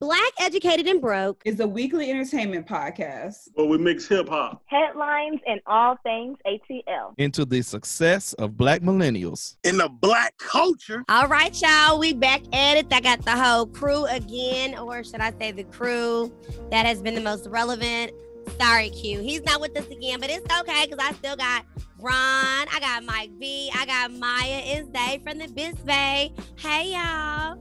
Black Educated and Broke is a weekly entertainment podcast where we mix hip hop, headlines, and all things ATL into the success of Black millennials in the Black culture. All right, y'all, we back at it. I got the whole crew again, or should I say the crew that has been the most relevant. Sorry, Q. He's not with us again, but it's okay because I still got Ron, I got Mike B, I got Maya and Zay from the Biz Bay. Hey, y'all.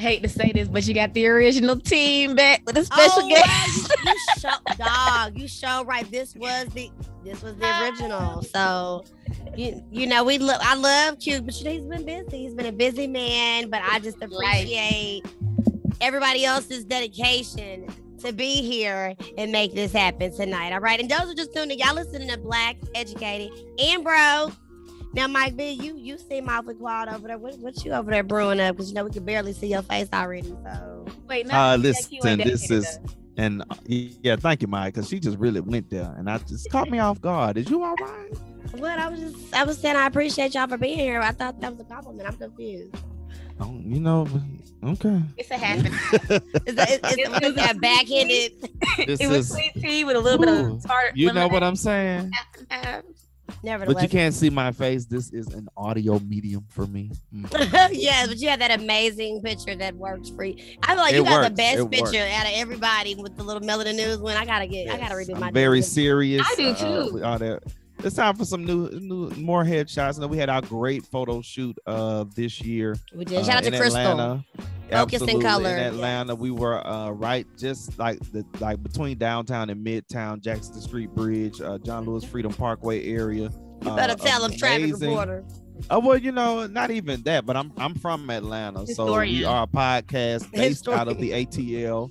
I hate to say this, but you got the original team back with a special oh, guest. you, you show, dog, you show right. This was the this was the original. So you you know we look. I love Cube, but you know, he's been busy. He's been a busy man. But I just appreciate everybody else's dedication to be here and make this happen tonight. All right, and those are just tuning. Y'all listening to Black Educated and Bro. Now, Mike B, you you seem awfully quiet over there. What, what you over there brewing up? Because you know we can barely see your face already. So wait, no. Uh, listen, this is and uh, yeah, thank you, Mike, because she just really went there, and I just caught me off guard. Is you all right? What I was just I was saying I appreciate y'all for being here. I thought that was a compliment. I'm confused. Oh, you know, okay. It's a happen. it's a, it's, it's, it's a backhanded. It was is, sweet tea with a little ooh, bit of tart. You know what I'm saying? Nevertheless. But you can't see my face. This is an audio medium for me. Mm. yeah, but you have that amazing picture that works for you. I feel like it you got the best it picture works. out of everybody with the little Melody News one. I gotta get. Yes, I gotta redo my. Very serious. I do too. Uh, all that. It's time for some new, new more headshots. And we had our great photo shoot uh this year. We did. Shout uh, out to Crystal. Atlanta. Focus in color. In Atlanta, we were uh, right just like the like between downtown and midtown, Jackson Street Bridge, uh, John Lewis Freedom Parkway area. You better uh, tell them, traffic reporter. Oh well, you know, not even that, but I'm I'm from Atlanta, Historian. so we are a podcast based Historian. out of the ATL,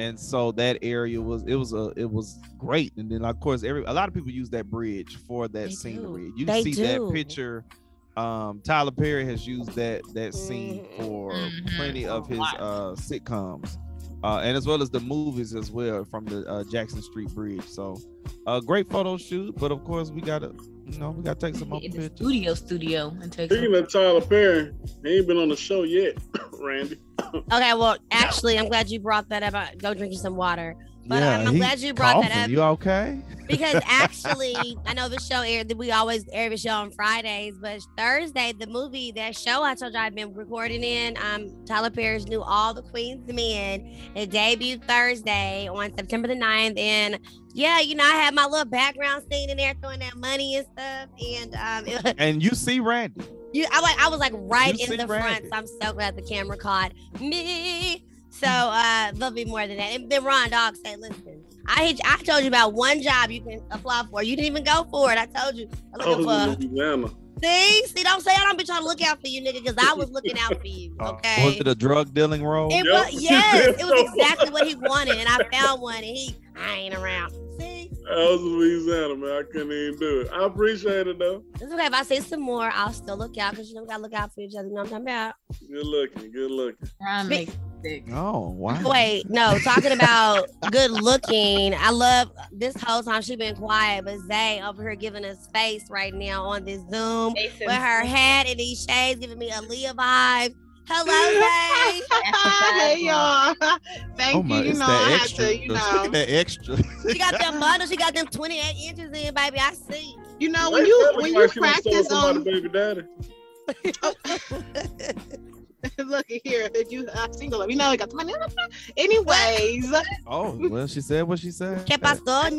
and so that area was it was a it was great, and then of course every a lot of people use that bridge for that they scenery. Do. You they see do. that picture. Um, Tyler Perry has used that that scene for mm-hmm. plenty of his uh sitcoms. Uh, and as well as the movies as well from the uh, Jackson Street Bridge. So, a uh, great photo shoot, but of course we gotta you know, we gotta take some in the studio, studio, and take. Speaking some- of Tyler Perry, he ain't been on the show yet, Randy. Okay, well, actually, I'm glad you brought that up. Go drink some water. But yeah, I'm glad you brought coughing. that up. You okay? because actually, I know the show aired. We always air the show on Fridays, but Thursday, the movie, that show I told you I've been recording in, um, Tyler Perry's new All the Queen's Men. It debuted Thursday on September the 9th. And yeah, you know, I had my little background scene in there throwing that money and stuff. And um, it, and you see Randy. You, I like, I was like right you in the Randy. front. So I'm so glad the camera caught me. So uh, there'll be more than that. And then Ron Dog say, listen, I hit, I told you about one job you can apply for. You didn't even go for it. I told you. I'm looking oh, for. Louisiana. See, see, don't say I don't be trying to look out for you, nigga, because I was looking out for you. Uh, okay. Uh, was it a drug dealing role? It yep. was, yes, it was exactly what he wanted, and I found one, and he, I ain't around. See. I was Louisiana, man. I couldn't even do it. I appreciate it though. It's okay if I say some more. I'll still look out because you know we gotta look out for each other. You know what I'm talking about? Good looking, good looking. Oh wow! Wait, no, talking about good looking. I love this whole time she been quiet, but Zay over here giving us space right now on this Zoom with her hat and these shades, giving me a Leah vibe. Hello, Zay. hey y'all. Thank oh my, you. You know, I had to, you know. that extra. she got them models. She got them 28 inches in, baby. I see. You know, when you when you practice on baby daddy. Look here, if you uh, single, you know, I got money. Anyways. Oh, well, she said what she said. ¿Qué pasó?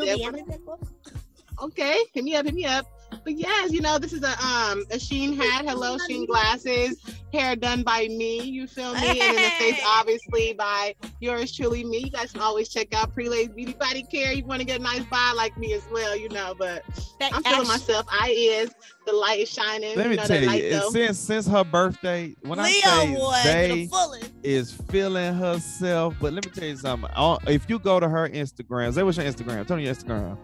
Okay, hit me up, hit me up. But yes, you know, this is a um a Sheen hat. Hello, Sheen glasses. Hair done by me. You feel me? And in the face, obviously, by yours truly, me. You guys can always check out Prelate's Beauty Body Care. You want to get a nice buy like me as well, you know. But that I'm feeling myself. I is the light is shining. Let me know, tell you, since since her birthday, when Leo I say they is feeling herself, but let me tell you something. Uh, if you go to her Instagram, say what's your Instagram? Tell me your Instagram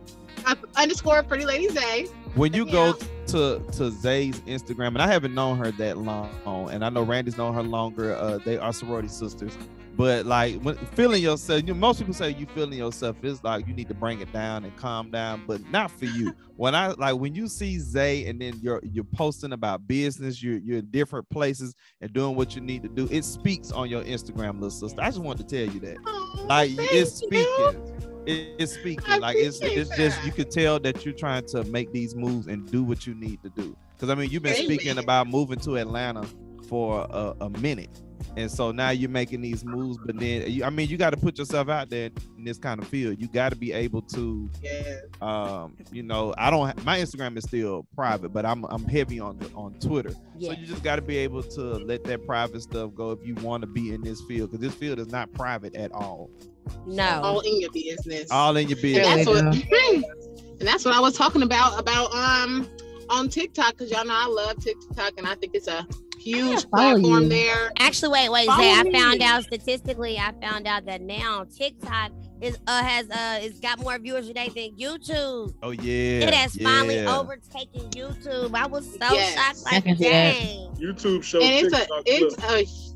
underscore pretty lady Zay. When you go to to Zay's Instagram, and I haven't known her that long, and I know Randy's known her longer. Uh, they are sorority sisters, But like when feeling yourself, you most people say you feeling yourself is like you need to bring it down and calm down, but not for you. when I like when you see Zay and then you're you're posting about business, you're you're in different places and doing what you need to do, it speaks on your Instagram, little sister. I just wanted to tell you that. Oh, like it's speaking. You. It, it's speaking. Like it's it's that. just you could tell that you're trying to make these moves and do what you need to do. Because I mean, you've been Amen. speaking about moving to Atlanta for a, a minute. And so now you're making these moves but then you, i mean you got to put yourself out there in this kind of field. You got to be able to yeah. um you know i don't my instagram is still private but i'm i'm heavy on on twitter. Yeah. so you just got to be able to let that private stuff go if you want to be in this field because this field is not private at all. No. All in your business. All in your business and that's what, and that's what i was talking about about um on tiktok because y'all know i love tiktok and i think it's a huge platform you. there. Actually, wait, wait, Zay, I found out statistically, I found out that now TikTok is uh has uh it's got more viewers today than YouTube. Oh yeah. It has yeah. finally overtaken YouTube. I was so yes. shocked like dang. YouTube show and it's a it's a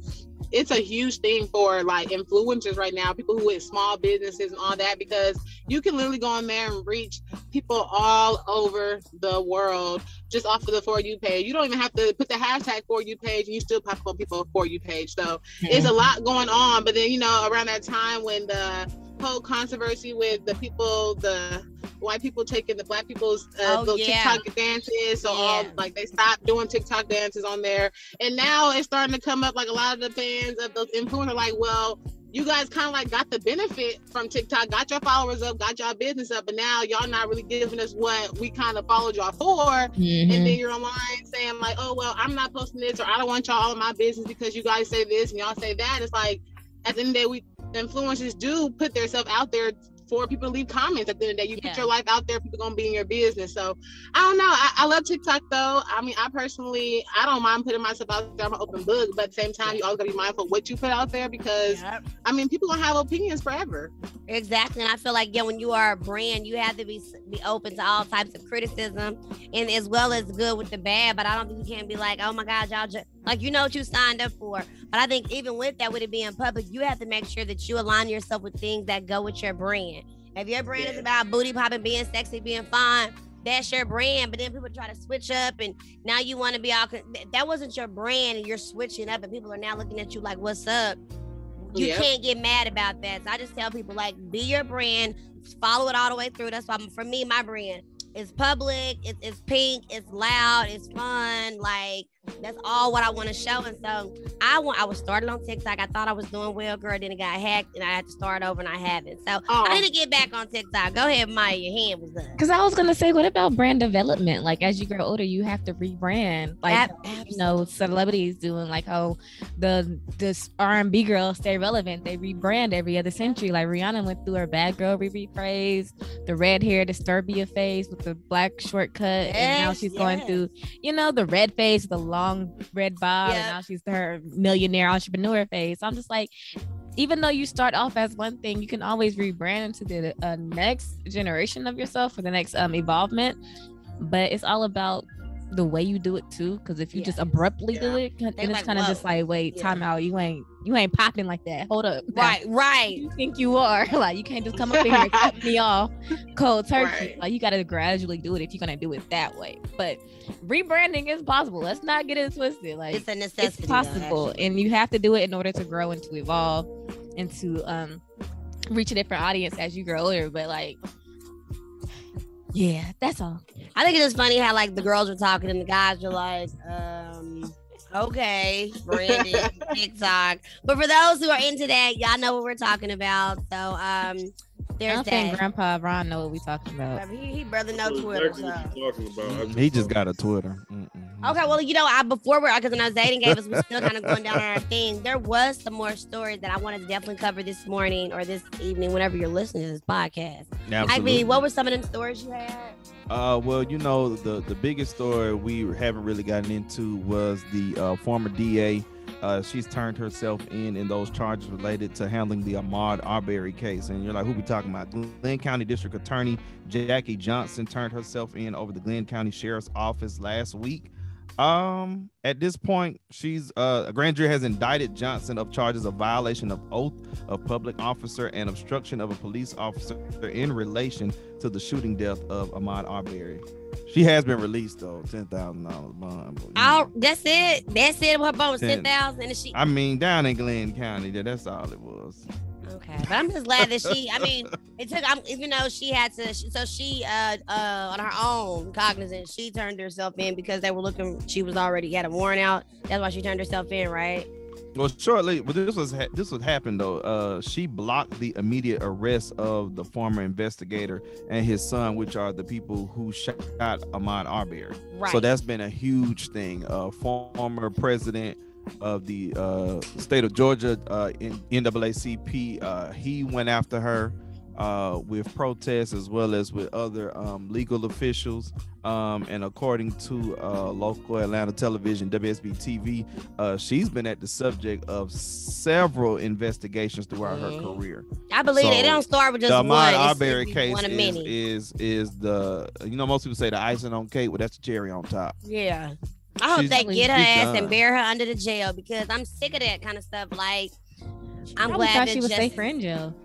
it's a huge thing for like influencers right now, people who with small businesses and all that, because you can literally go on there and reach people all over the world just off of the for you page. You don't even have to put the hashtag for you page and you still pop up on people for you page. So mm-hmm. it's a lot going on. But then, you know, around that time when the whole controversy with the people, the white people taking the black people's uh, oh, yeah. TikTok dances. So yeah. all like they stopped doing TikTok dances on there, and now it's starting to come up. Like a lot of the fans of those influencers, are like, well, you guys kind of like got the benefit from TikTok, got your followers up, got your business up, but now y'all not really giving us what we kind of followed y'all for. Mm-hmm. And then you're online saying like, oh well, I'm not posting this or I don't want y'all all in my business because you guys say this and y'all say that. It's like at the end of the day, we influencers do put themselves out there for people to leave comments at the end of the day. You yeah. put your life out there, people gonna be in your business. So I don't know. I, I, love TikTok though. I mean, I personally I don't mind putting myself out there. I'm an open book, but at the same time, you always gotta be mindful of what you put out there because yep. I mean people gonna have opinions forever. Exactly. And I feel like yeah, when you are a brand, you have to be be open to all types of criticism and as well as good with the bad. But I don't think you can't be like, oh my God, y'all just like you know what you signed up for. But I think even with that, with it being public, you have to make sure that you align yourself with things that go with your brand. If your brand yeah. is about booty popping, being sexy, being fine, that's your brand. But then people try to switch up, and now you want to be all. That wasn't your brand, and you're switching up, and people are now looking at you like, "What's up?" You yep. can't get mad about that. So I just tell people like, be your brand, follow it all the way through. That's why for me, my brand it's public, it's, it's pink, it's loud, it's fun. Like that's all what I want to show. And so I want I was started on TikTok. I thought I was doing well, girl. Then it got hacked and I had to start over and I haven't. So oh. I need to get back on TikTok. Go ahead, Maya. Your hand was up. Because I was gonna say, what about brand development? Like as you grow older, you have to rebrand. Like Ab- you know, celebrities doing like oh the this R and B girls stay relevant. They rebrand every other century. Like Rihanna went through her bad girl rephrase, the red hair Disturbia phase with the black shortcut, yes, and now she's yes. going through, you know, the red phase, the long red bob, yep. and now she's her millionaire entrepreneur phase. So I'm just like, even though you start off as one thing, you can always rebrand into the uh, next generation of yourself for the next um evolvement. But it's all about the way you do it too. Because if you yeah. just abruptly yeah. do it, then it's like, kind of just like, wait, yeah. time out. You ain't you ain't popping like that. Hold up. Right, now, right. You think you are like you can't just come up here and cut me off cold turkey. Right. Like you got to gradually do it if you're gonna do it that way. But rebranding is possible. Let's not get it twisted. Like it's a necessity. It's possible, though, and you have to do it in order to grow and to evolve and to um reach a different audience as you grow older. But like yeah, that's all. I think it's just funny how like the girls are talking and the guys are like, um, okay, branding, TikTok. But for those who are into that, y'all know what we're talking about. So um there's I don't that. think Grandpa Ron know what we talking about. He, he brother know Twitter. So. Mm, he just got a Twitter. Mm-mm. Okay, well, you know, I before we're because when I know Zayden gave us, we're still kind of going down our thing. There was some more stories that I wanted to definitely cover this morning or this evening, whenever you're listening to this podcast. Absolutely. Ivy, what were some of them stories you had? Uh, well, you know, the the biggest story we haven't really gotten into was the uh, former DA uh, she's turned herself in in those charges related to handling the Ahmaud Arbery case. And you're like, who we talking about? Glynn County District Attorney Jackie Johnson turned herself in over the Glynn County Sheriff's Office last week. Um, at this point, she's uh, a grand jury has indicted Johnson of charges of violation of oath of public officer and obstruction of a police officer in relation to the shooting death of Ahmaud Arbery. She has been released though, ten thousand dollars bond. Oh, that's it. That's it. Her bond was ten thousand, and she. I mean, down in Glynn County, that's all it was. Okay, but I'm just glad that she. I mean, it took. I'm even though she had to. So she, uh, uh, on her own cognizant, she turned herself in because they were looking. She was already had a warrant out. That's why she turned herself in, right? Well, shortly, but this was this was happened though. Uh, she blocked the immediate arrest of the former investigator and his son, which are the people who shot Ahmaud Arbery. Right. So that's been a huge thing. Uh, former president of the uh, state of Georgia, uh, in NAACP, uh, he went after her uh, with protests as well as with other um, legal officials. Um, and according to uh, local Atlanta television, WSB TV, uh, she's been at the subject of several investigations throughout mm-hmm. her career. I believe so it. don't start with just the one. Arbery case one is, is, is the you know most people say the icing on cake, well that's the cherry on top. Yeah. I hope they get her ass done. and bear her under the jail because I'm sick of that kind of stuff. Like, I'm glad thought she was safer in jail.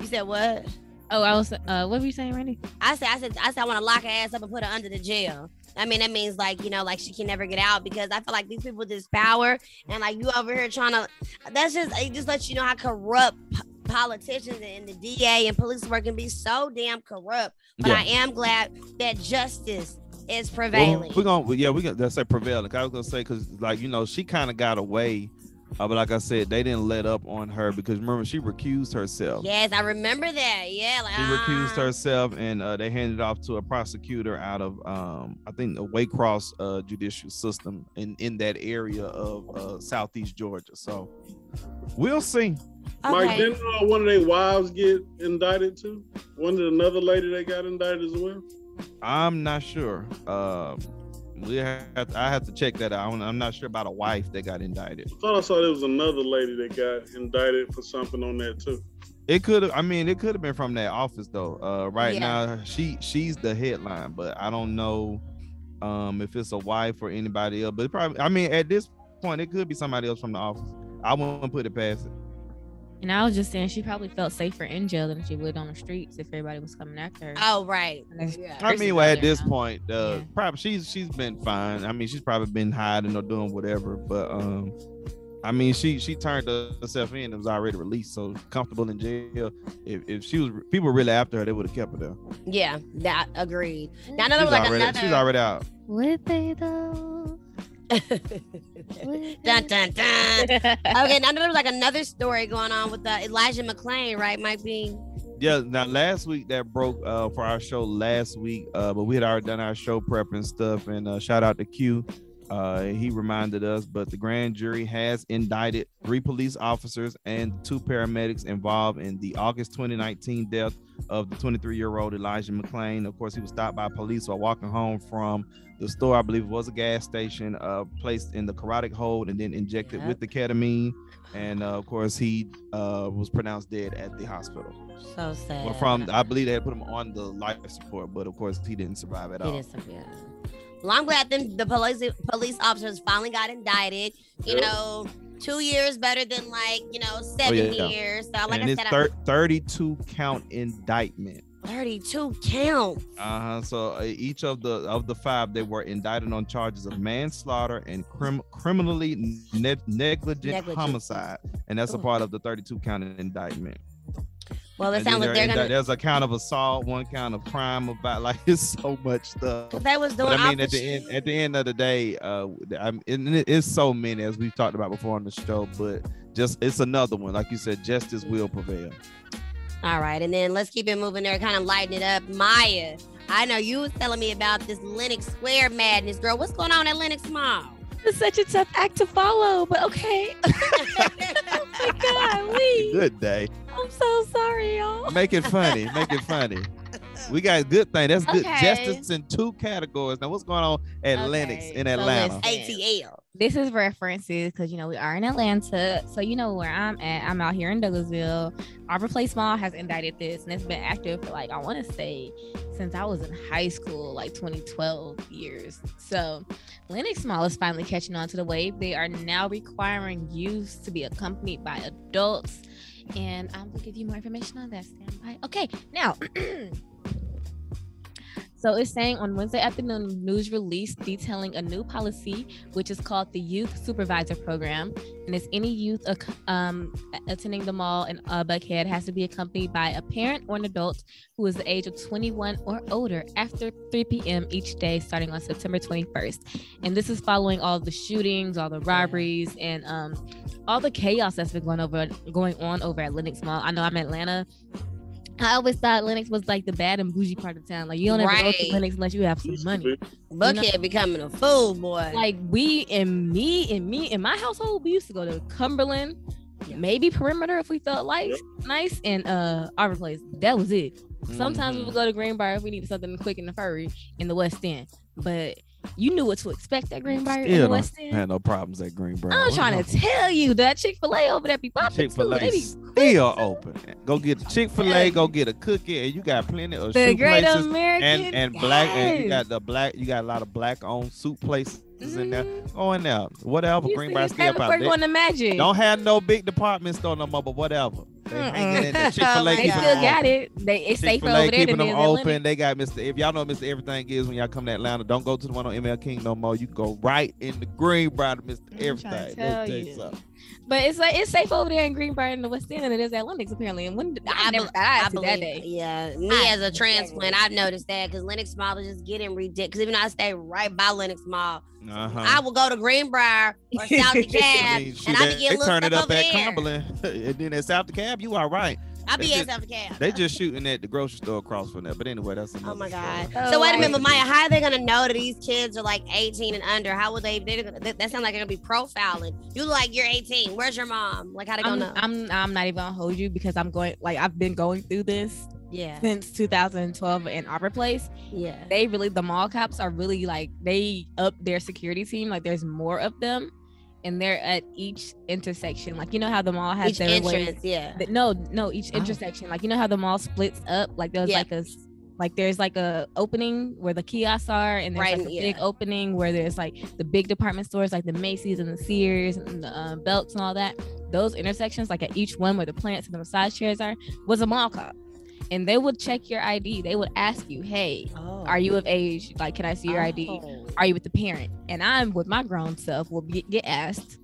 You said what? Oh, I was. Uh, what were you saying, Randy? I said, I said, I said, I want to lock her ass up and put her under the jail. I mean, that means like you know, like she can never get out because I feel like these people just power and like you over here trying to. That's just it. Just lets you know how corrupt politicians and the DA and police work can be so damn corrupt. But yeah. I am glad that justice is prevailing. Well, we're gonna yeah, we got to say prevailing. I was gonna say because like you know she kind of got away. Uh, but like I said, they didn't let up on her because remember she recused herself. Yes, I remember that. Yeah, like, she recused ah. herself, and uh, they handed off to a prosecutor out of um, I think the Waycross uh, judicial system in in that area of uh, southeast Georgia. So we'll see. Okay. Mike, didn't uh, one of their wives get indicted too? One of another lady that got indicted as well. I'm not sure. Um, we have to, I have to check that out. I'm not sure about a wife that got indicted. I thought I saw there was another lady that got indicted for something on that too. It could have. I mean, it could have been from that office though. Uh, right yeah. now, she she's the headline, but I don't know um, if it's a wife or anybody else. But probably, I mean, at this point, it could be somebody else from the office. I wouldn't put it past it. And I was just saying she probably felt safer in jail than she would on the streets if everybody was coming after her. Oh right. Yeah. I mean, well, at this now. point, uh, yeah. probably she's she's been fine. I mean, she's probably been hiding or doing whatever. But um, I mean, she she turned herself in and was already released, so comfortable in jail. If, if she was people were really after her, they would have kept her there. Yeah, that agreed. Now, another like already, another. She's already out. Would they though? dun, dun, dun. okay, now there was like another story going on with uh, Elijah McClain, right? Might be. Yeah, now last week that broke uh, for our show last week, uh, but we had already done our show prep and stuff. And uh, shout out to Q. Uh, he reminded us, but the grand jury has indicted three police officers and two paramedics involved in the August 2019 death of the 23 year old Elijah McClain. Of course, he was stopped by police while walking home from the store, I believe was a gas station, uh, placed in the carotid hold and then injected yep. with the ketamine. And uh, of course, he uh, was pronounced dead at the hospital. So sad. Well, from I believe they had put him on the life support, but of course, he didn't survive at he all. Survive. Well, I'm glad them, the police police officers finally got indicted. You yep. know, two years better than like you know seven oh, yeah. years. So like and I said, thir- 32 count indictment. 32 counts. Uh-huh. So uh, each of the of the five they were indicted on charges of manslaughter and crim- criminally ne- negligent, negligent, homicide, and that's Ooh. a part of the 32 count indictment. Well, it sounds like they're gonna. There's a count of assault, one count of crime about like it's so much stuff. That was doing. But I mean, at the end, at the end of the day, uh, I mean, it's so many as we've talked about before on the show, but just it's another one. Like you said, justice will prevail. All right, and then let's keep it moving there, kind of lighten it up. Maya, I know you was telling me about this Lenox Square madness, girl. What's going on at Lenox Mall? It's such a tough act to follow, but okay. oh my God, we. Good day. I'm so sorry, y'all. Make it funny. Make it funny. We got good thing. That's good justice in two categories. Now, what's going on at okay. Lenox in Atlanta? So ATL. This is references because you know we are in Atlanta, so you know where I'm at. I'm out here in Douglasville. Arbor Place Mall has indicted this, and it's been active for like I want to say since I was in high school, like 2012 years. So Lenox Mall is finally catching on to the wave. They are now requiring youth to be accompanied by adults and I'm gonna give you more information on that. Stand by. Okay, now. So it's saying on Wednesday afternoon, news release detailing a new policy, which is called the Youth Supervisor Program. And it's any youth um, attending the mall in uh, Buckhead has to be accompanied by a parent or an adult who is the age of 21 or older after 3 p.m. each day, starting on September 21st. And this is following all the shootings, all the robberies, and um, all the chaos that's been going over going on over at Lenox Mall. I know I'm in Atlanta I always thought Lenox was like the bad and bougie part of town. Like you don't ever right. go to Lenox unless you have some money. Buckhead you know? becoming a fool, boy. Like we and me and me in my household, we used to go to Cumberland, maybe Perimeter if we felt like yep. nice, and uh our place. That was it. Sometimes mm-hmm. we would go to Greenbrier if we needed something quick and furry in the West End. But you knew what to expect at Greenbrier Still in the West End. Had no problems at Greenbrier. I'm trying to tell you that Chick Fil A over there be popping. Chick Fil A still open. Go get the Chick Fil A. Go get a cookie, and you got plenty of the soup Great places American and and black. And you got the black. You got a lot of black owned soup places mm-hmm. in there. Go in there. Whatever. Greenbrier still popping. Going to Magic. Don't have no big department store no more, but whatever. They, Chick Fil A. they still got it. They it's safer over there keeping them open. They got Mr. If y'all know Mr. Everything is when y'all come to Atlanta, don't go to the one on ML King no more. You go right in the Greenbrier to Mr. Everything. Tell you. But it's like it's safe over there in Greenbrier in the West End than it is at Lenox apparently. And when I, I never thought I, I believe, that day. Yeah, me I as a transplant, I've noticed that because Lenox Mall is just getting ridiculous. Because even though I stay right by Lenox Mall, uh-huh. I will go to Greenbrier or South DeKalb, I mean, and I be getting turn it up at Cumberland, and then at South DeKalb, you are right. I'll be at South DeKalb. They just shooting at the grocery store across from there. But anyway, that's Oh my god. Story. So wait a minute, Maya, how are they gonna know that these kids are like 18 and under? How would they? they that, that sounds like they're gonna be profiling. You look like you're 18. Where's your mom? Like how they gonna I'm, know? I'm I'm not even gonna hold you because I'm going like I've been going through this yeah since 2012 in Arbor Place. Yeah, they really the mall cops are really like they up their security team. Like there's more of them and they're at each intersection. Like you know how the mall has each their entrance, ways. yeah. no, no, each oh. intersection. Like you know how the mall splits up. Like there's yeah. like a like there's like a opening where the kiosks are, and there's right, like a yeah. big opening where there's like the big department stores, like the Macy's and the Sears and the uh, Belks and all that. Those intersections, like at each one where the plants and the massage chairs are, was a mall cop and they would check your ID. They would ask you, "Hey, oh. are you of age? Like, can I see your oh. ID? Are you with the parent?" And I'm with my grown self will be, get asked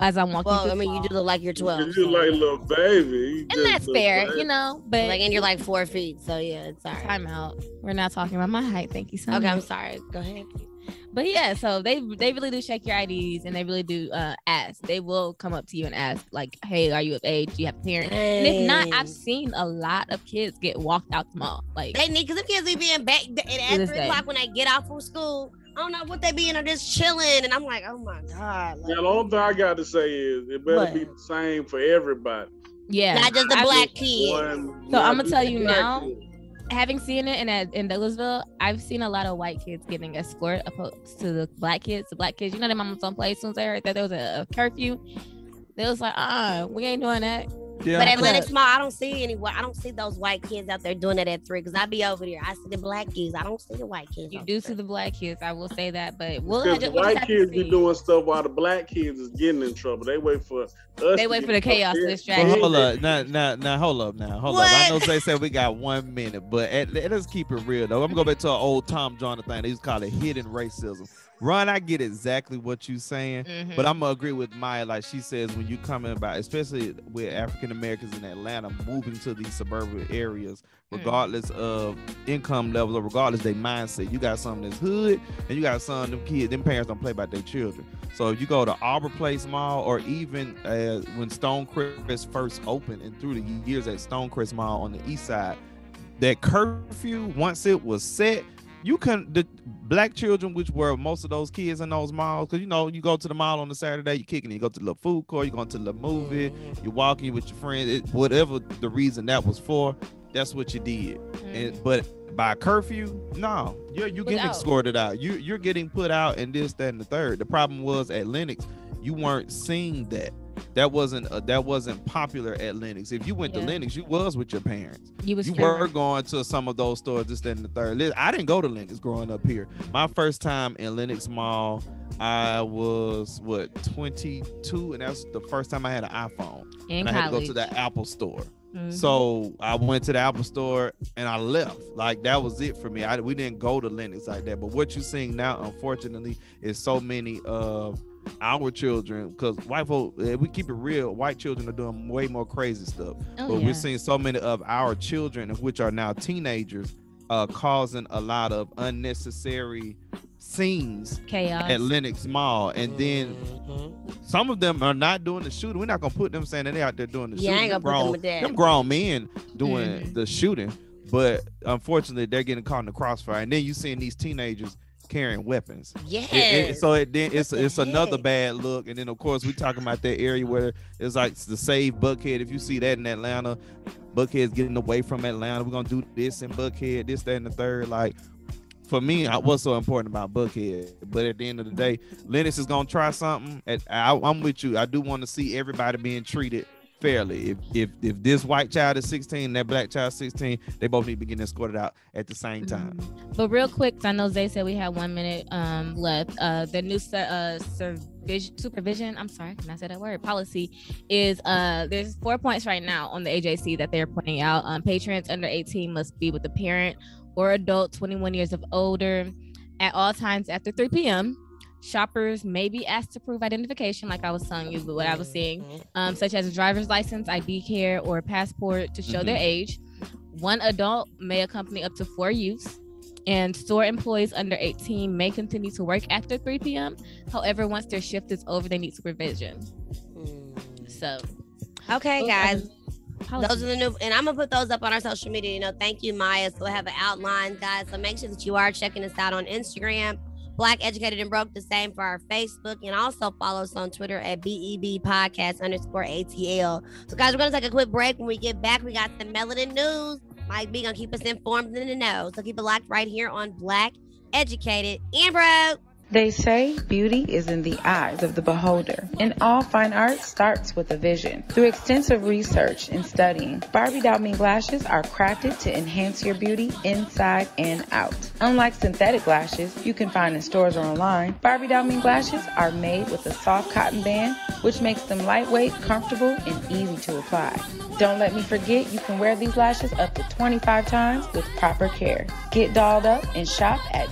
as I'm walking. Well, I mean, you do look like you're 12. You like a little baby, and that's fair, baby. you know. But like, and you're like four feet, so yeah, it's all right. Time out. We're not talking about my height. Thank you so okay, much. Okay, I'm sorry. Go ahead but yeah, so they they really do check your IDs and they really do uh ask. They will come up to you and ask like, "Hey, are you of age? Do you have a parent?" Dang. And if not, I've seen a lot of kids get walked out the mall. Like they need because the kids be being back at three o'clock when they get off from school. I don't know what they be in or just chilling, and I'm like, oh my god. Like, now, the only thing I got to say is it better what? be the same for everybody. Yeah, not just the I black kids. so I'm gonna tell you now. Kids having seen it in in Douglasville, I've seen a lot of white kids getting escort opposed to the black kids. The black kids, you know, their mama's on play. As soon as they heard that there was a, a curfew, they was like, "Uh, we ain't doing that." Yeah. But at Lenox Mall, I don't see any. I don't see those white kids out there doing that at three. Cause I be over there. I see the black kids. I don't see the white kids. You do see the black kids. I will say that. But we'll because the white kids be doing stuff while the black kids is getting in trouble. They wait for us. They wait for the chaos to distract. Well, hold up, now, now, now, hold up, now, hold what? up. I know they said we got one minute, but at, let's keep it real though. I'm gonna go back to an old Tom Jonathan thing. They used to call it hidden racism. Ron, I get exactly what you're saying, mm-hmm. but I'm gonna agree with Maya. Like she says, when you coming about, especially with African Americans in Atlanta moving to these suburban areas, mm. regardless mm-hmm. of income levels or regardless their mindset, you got some that's hood, and you got some of them kids. Them parents don't play about their children. So if you go to Arbor Place Mall, or even uh, when Stonecrest first opened, and through the years at Stonecrest Mall on the east side, that curfew once it was set you can the black children, which were most of those kids in those malls, because you know you go to the mall on a Saturday, you kicking, you go to the food court, you going to the movie, you're walking with your friends, it, whatever the reason that was for. that's what you did. Mm-hmm. And but by curfew, no, you're you getting escorted out. You you're getting put out and this, that, and the third. The problem was at Lenox, you weren't seeing that. That wasn't uh, that wasn't popular at Lenox. If you went yeah. to Lenox, you was with your parents. You was you were going to some of those stores, this, that, and the third. I didn't go to Lenox growing up here. My first time in Lenox Mall, I was what 22, and that's the first time I had an iPhone. In and I had to go to the Apple store. Mm-hmm. So I went to the Apple store and I left. Like that was it for me. I, we didn't go to Lenox like that. But what you're seeing now, unfortunately, is so many of our children, because white folk, we keep it real, white children are doing way more crazy stuff. Oh, but yeah. we're seeing so many of our children, which are now teenagers, uh, causing a lot of unnecessary scenes chaos at Lenox Mall, and then mm-hmm. some of them are not doing the shooting. We're not gonna put them saying that they out there doing the yeah, shooting. I ain't gonna grown, put them, with them grown men doing mm-hmm. the shooting, but unfortunately they're getting caught in the crossfire. And then you seeing these teenagers carrying weapons. Yeah. So it then it's the it's heck? another bad look. And then of course we talking about that area where it's like the save Buckhead. If you see that in Atlanta, Buckhead's getting away from Atlanta. We're gonna do this in Buckhead, this, that, and the third. Like for me, I what's so important about Buckhead. But at the end of the day, Lenox is gonna try something. And I, I'm with you. I do want to see everybody being treated fairly. If if if this white child is 16 that black child 16, they both need to be getting escorted out at the same time. Mm-hmm. But real quick, I know Zay said we have one minute um left. Uh, the new uh supervision. I'm sorry, can I say that word? Policy is uh there's four points right now on the AJC that they're pointing out. Um, patrons under 18 must be with a parent or adult 21 years of older at all times after 3 p.m. Shoppers may be asked to prove identification, like I was telling you, what I was seeing, mm-hmm. um, such as a driver's license, ID card, or a passport to show mm-hmm. their age. One adult may accompany up to four youths, and store employees under 18 may continue to work after 3 p.m. However, once their shift is over, they need supervision. Mm. So, okay, guys. Those are the new, and I'm gonna put those up on our social media. You know, thank you, Maya. So we'll have an outline, guys. So make sure that you are checking us out on Instagram, Black Educated and Broke. The same for our Facebook, and also follow us on Twitter at BEB Podcast underscore ATL. So, guys, we're gonna take a quick break. When we get back, we got some melanin news. Mike B gonna keep us informed in the know. So keep it locked right here on Black Educated and Broke. They say beauty is in the eyes of the beholder, and all fine art starts with a vision. Through extensive research and studying, Barbie Doll Me lashes are crafted to enhance your beauty inside and out. Unlike synthetic lashes you can find in stores or online, Barbie Doll Me lashes are made with a soft cotton band, which makes them lightweight, comfortable, and easy to apply. Don't let me forget you can wear these lashes up to 25 times with proper care. Get dolled up and shop at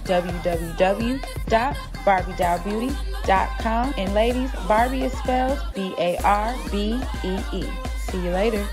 www.barbiedollbeauty.com. And ladies, Barbie is spelled B A R B E E. See you later.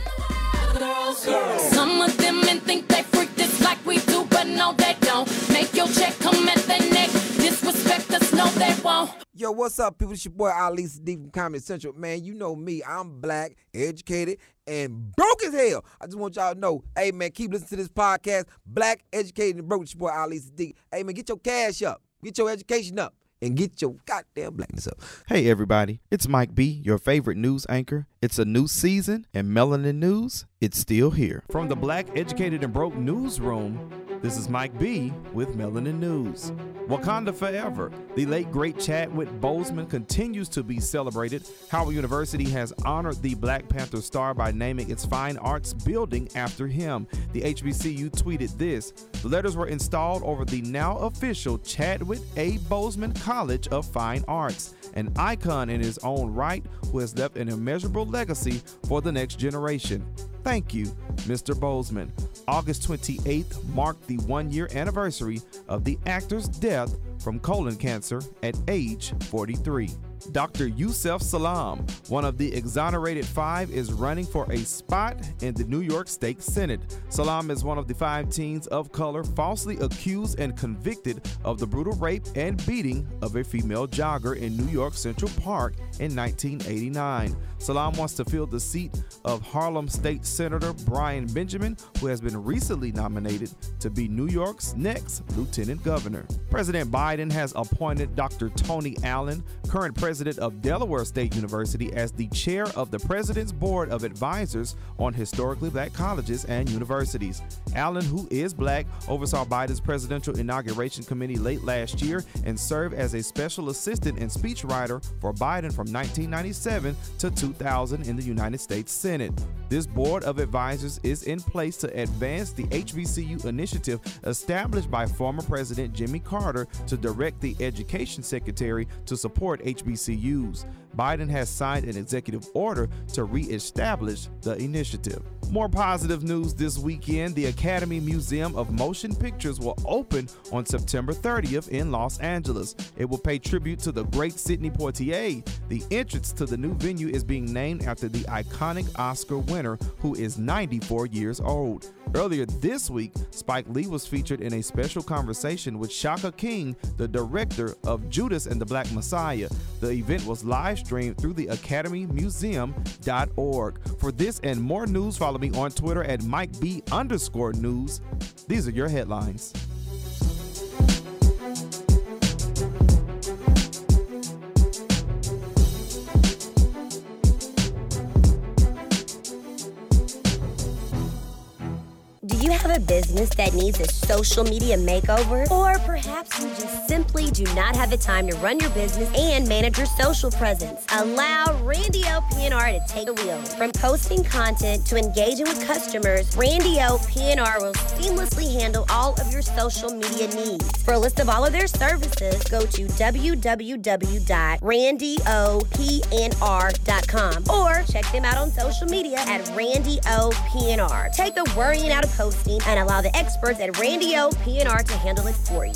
Some of them men think they freak this like we do, but no, they don't. Make your check come at the neck. Disrespect us, no, they won't. Yo, what's up, people? It's your boy Ali Siddiq from Comedy Central. Man, you know me. I'm black, educated, and broke as hell. I just want y'all to know, hey, man, keep listening to this podcast. Black, educated, and broke. It's your boy Ali Siddiq. Hey, man, get your cash up. Get your education up and get your goddamn blackness up. Hey, everybody. It's Mike B, your favorite news anchor. It's a new season, and Melanin News, it's still here. From the Black Educated and Broke newsroom, this is Mike B with Melanin News. Wakanda Forever. The late great Chadwick Boseman continues to be celebrated. Howard University has honored the Black Panther star by naming its fine arts building after him. The HBCU tweeted this. The letters were installed over the now official Chadwick A. Boseman College of Fine Arts, an icon in his own right who has left an immeasurable legacy for the next generation. Thank you, Mr. Boseman. August 28th marked the one year anniversary of the actor's death from colon cancer at age 43. Dr. Yusef Salam, one of the exonerated five, is running for a spot in the New York State Senate. Salam is one of the five teens of color falsely accused and convicted of the brutal rape and beating of a female jogger in New York Central Park in 1989. Salam wants to fill the seat of Harlem State Senator Brian Benjamin, who has been recently nominated to be New York's next lieutenant governor. President Biden has appointed Dr. Tony Allen, current president president of Delaware State University as the chair of the President's Board of Advisors on Historically Black Colleges and Universities. Allen, who is black, oversaw Biden's presidential inauguration committee late last year and served as a special assistant and speechwriter for Biden from 1997 to 2000 in the United States Senate. This board of advisors is in place to advance the HBCU initiative established by former President Jimmy Carter to direct the education secretary to support HBCUs. Biden has signed an executive order to reestablish the initiative. More positive news this weekend the Academy Museum of Motion Pictures will open on September 30th in Los Angeles. It will pay tribute to the great Sidney Poitier. The entrance to the new venue is being named after the iconic Oscar winner, who is 94 years old. Earlier this week, Spike Lee was featured in a special conversation with Shaka King, the director of Judas and the Black Messiah. The event was live streamed through the academymuseum.org. For this and more news, follow me on Twitter at Mike B underscore news. These are your headlines. Business that needs a social media makeover? Or perhaps you just simply do not have the time to run your business and manage your social presence? Allow Randy O PNR to take the wheel. From posting content to engaging with customers, Randy O PNR will seamlessly handle all of your social media needs. For a list of all of their services, go to www.randyopnr.com or check them out on social media at Randy O PNR. Take the worrying out of posting posting and allow the experts at Randy O PNR to handle it for you.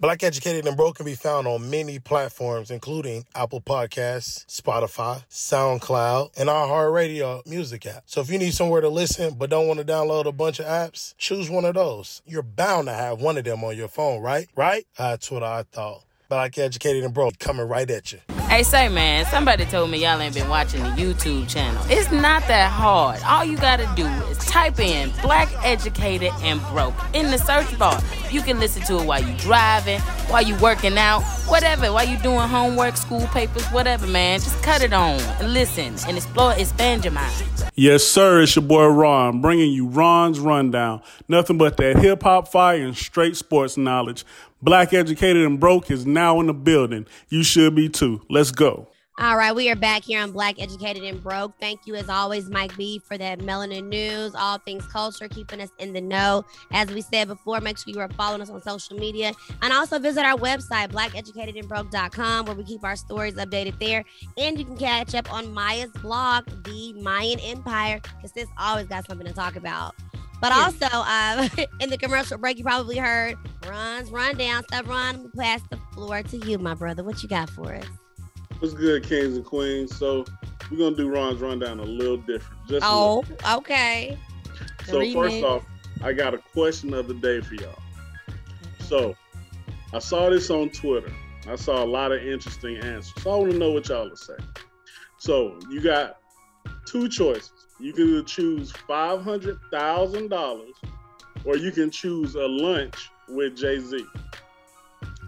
Black Educated and Broke can be found on many platforms, including Apple Podcasts, Spotify, SoundCloud, and our iHeartRadio music app. So if you need somewhere to listen but don't want to download a bunch of apps, choose one of those. You're bound to have one of them on your phone, right? Right? That's what I thought. Black Educated and Broke coming right at you. Hey, say man, somebody told me y'all ain't been watching the YouTube channel. It's not that hard. All you gotta do is type in Black Educated and Broke in the search bar. You can listen to it while you driving, while you working out, whatever, while you doing homework, school papers, whatever, man. Just cut it on and listen and explore, expand your mind. Yes, sir. It's your boy Ron, bringing you Ron's Rundown. Nothing but that hip hop fire and straight sports knowledge. Black Educated and Broke is now in the building. You should be too. Let's go. All right, we are back here on Black Educated and Broke. Thank you, as always, Mike B, for that melanin news, all things culture, keeping us in the know. As we said before, make sure you are following us on social media and also visit our website, blackeducatedandbroke.com, where we keep our stories updated there. And you can catch up on Maya's blog, The Mayan Empire, because this always got something to talk about. But also, um, in the commercial break, you probably heard Ron's rundown. Stop, Ron. We pass the floor to you, my brother. What you got for us? What's good, kings and queens? So we're gonna do Ron's rundown a little different. Just oh, okay. So first off, I got a question of the day for y'all. So I saw this on Twitter. I saw a lot of interesting answers. So I want to know what y'all are saying. So you got two choices. You can either choose five hundred thousand dollars, or you can choose a lunch with Jay Z.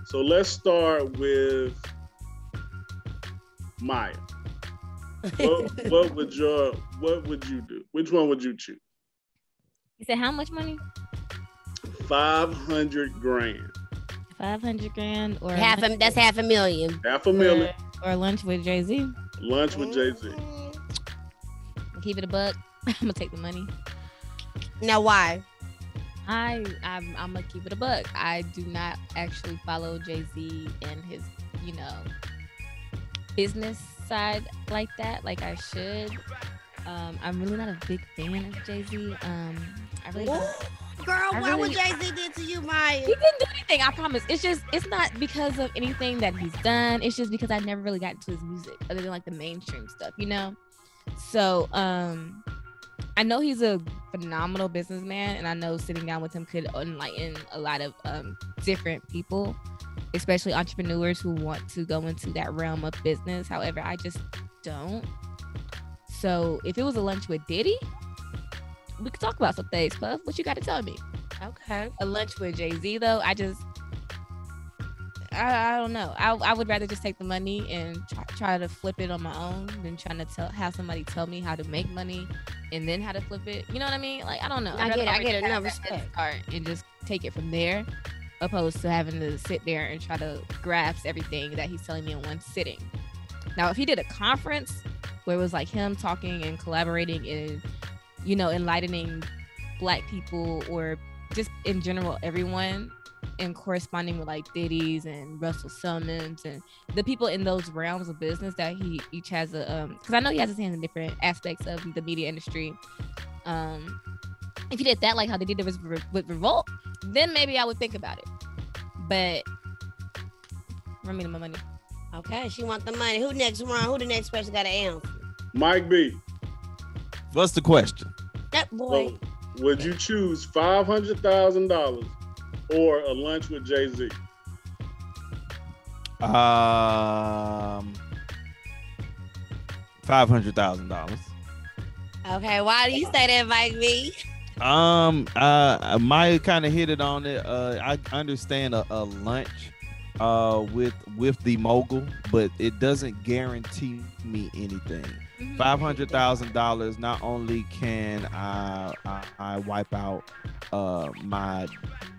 So let's start with Maya. What, what would your what would you do? Which one would you choose? You said how much money? Five hundred grand. Five hundred grand or half a that's half a million. Half a million. Or, or lunch with Jay Z. Lunch with Jay Z keep it a buck. I'm gonna take the money. Now, why? I I'm, I'm gonna keep it a buck. I do not actually follow Jay Z and his you know business side like that, like I should. Um, I'm really not a big fan of Jay Z. Um, I really. Girl, I what really, would Jay Z did to you, Maya? He didn't do anything. I promise. It's just it's not because of anything that he's done. It's just because I never really got into his music other than like the mainstream stuff, you know. So um I know he's a phenomenal businessman, and I know sitting down with him could enlighten a lot of um, different people, especially entrepreneurs who want to go into that realm of business. However, I just don't. So if it was a lunch with Diddy, we could talk about some things. Puff, what you got to tell me? Okay. A lunch with Jay Z though, I just I, I don't know. I, I would rather just take the money and try, try to flip it on my own than trying to tell have somebody tell me how to make money and then how to flip it. You know what I mean? Like I don't know. I get it. I get it. No respect. Start and just take it from there, opposed to having to sit there and try to grasp everything that he's telling me in one sitting. Now, if he did a conference where it was like him talking and collaborating and you know enlightening black people or just in general everyone and corresponding with like Diddy's and Russell Simmons and the people in those realms of business that he each has a um because I know he has his hands in different aspects of the media industry. Um if he did that like how they did it with, with Revolt, then maybe I would think about it. But run me my money. Okay, she want the money. Who next Ron? Who the next person got to answer? Mike B. What's the question? That boy. So, would you choose five hundred thousand dollars or a lunch with Jay Z? Um, five hundred thousand dollars. Okay, why do you say that, Mike B? Um, uh, Maya kind of hit it on it. Uh, I understand a, a lunch, uh, with with the mogul, but it doesn't guarantee me anything. Five hundred thousand dollars. Not only can I, I, I wipe out uh my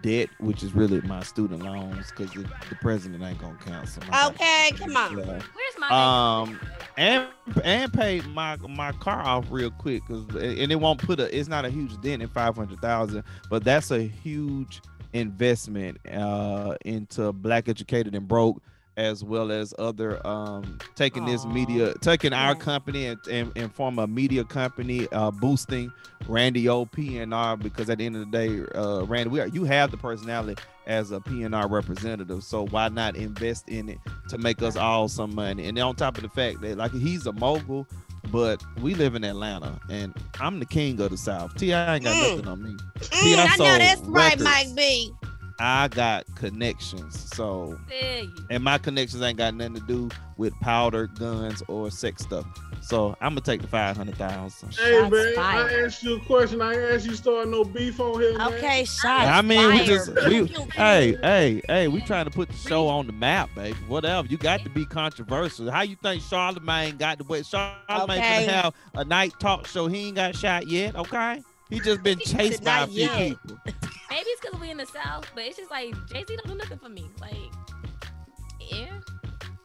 debt, which is really my student loans, because the, the, president ain't gonna cancel. Okay, come on. Yeah. Where's my um and and pay my my car off real quick, cause and it won't put a. It's not a huge dent in five hundred thousand, but that's a huge investment uh into black educated and broke as well as other um taking Aww. this media taking yeah. our company and, and, and, form a media company uh boosting randy o pnr because at the end of the day uh randy we are, you have the personality as a pnr representative so why not invest in it to make us all some money and on top of the fact that like he's a mogul but we live in Atlanta, and I'm the king of the South. T.I. ain't got mm. nothing on me. Mm, I know that's right, Mike B. I got connections. So, and my connections ain't got nothing to do with powder, guns, or sex stuff. So I'm gonna take the five hundred thousand. Hey Shots man, fired. I asked you a question. I asked you start no beef on here. Man. Okay, shots. I mean, fired. we just we, hey, hey, hey, we trying to put the show on the map, baby. Whatever. You got to be controversial. How you think Charlamagne got the way? Charlamagne okay. gonna have a night talk show. He ain't got shot yet. Okay. He just been chased by a few yet. people. Maybe it's because we in the South, but it's just like Jay Z don't do nothing for me. Like, yeah.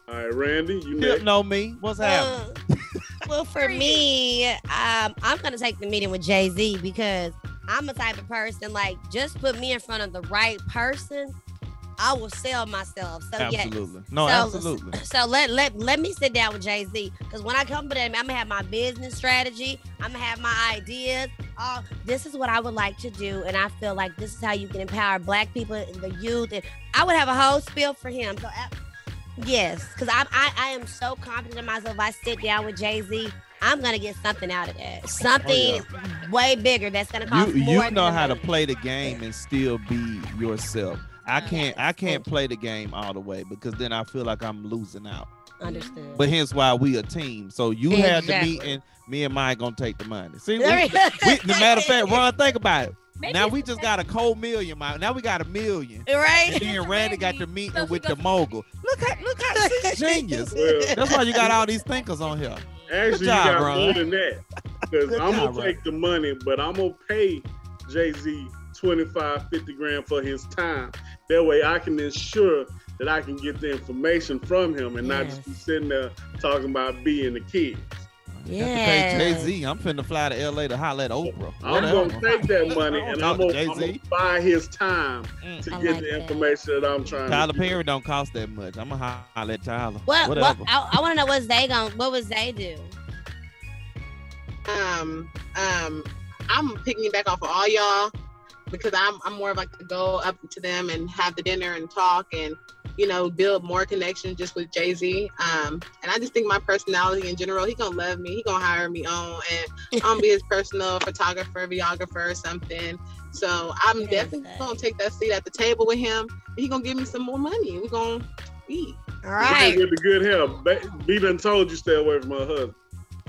All right, Randy, you next. know me. What's uh, happening? Uh, well, for me, um, I'm gonna take the meeting with Jay Z because I'm a type of person like just put me in front of the right person I will sell myself. So absolutely. Yes. No, so, absolutely. So let let let me sit down with Jay Z because when I come to them, I'm gonna have my business strategy. I'm gonna have my ideas. Oh, this is what I would like to do, and I feel like this is how you can empower Black people, and the youth, and I would have a whole spiel for him. So. Uh, yes, because I, I I am so confident in myself. If I sit down with Jay Z, I'm gonna get something out of that. Something oh, yeah. way bigger that's gonna cost you, more. You know how to play the game and still be yourself. I mm-hmm. can't I can't play the game all the way because then I feel like I'm losing out. Understood. But hence why we a team. So you exactly. have the meeting, me and Mike gonna take the money. See, we, we, the matter of fact, Ron, think about it. Maybe now we just got a cold million, Mike. Now we got a million. Right. And then Randy got the meeting so with the mogul. Look how look how genius. Well, That's why you got all these thinkers on here. Actually, job, you got Ron. more than that. Because I'm gonna take the money, but I'm gonna pay Jay Z 25, 50 grand for his time. That way I can ensure that I can get the information from him and yes. not just be sitting there talking about being the kids. Yeah. Jay Z. I'm finna fly to LA to holler at Oprah. I'm gonna take that money and I'm gonna, I'm gonna, buy his time mm. to I get like the information that. that I'm trying. Tyler to Perry don't cost that much. I'm gonna holler at Tyler. What? what I, I want to know what they going What was they do? Um. Um. I'm picking it back off of all y'all because I'm I'm more of like to go up to them and have the dinner and talk and you know build more connection just with Jay Z. Um, and I just think my personality in general, he gonna love me. He gonna hire me on, and I'm gonna be his personal photographer, videographer, or something. So I'm yes, definitely gonna take that seat at the table with him. He gonna give me some more money. We gonna eat. All right. With the good help, B done told you stay away from her husband.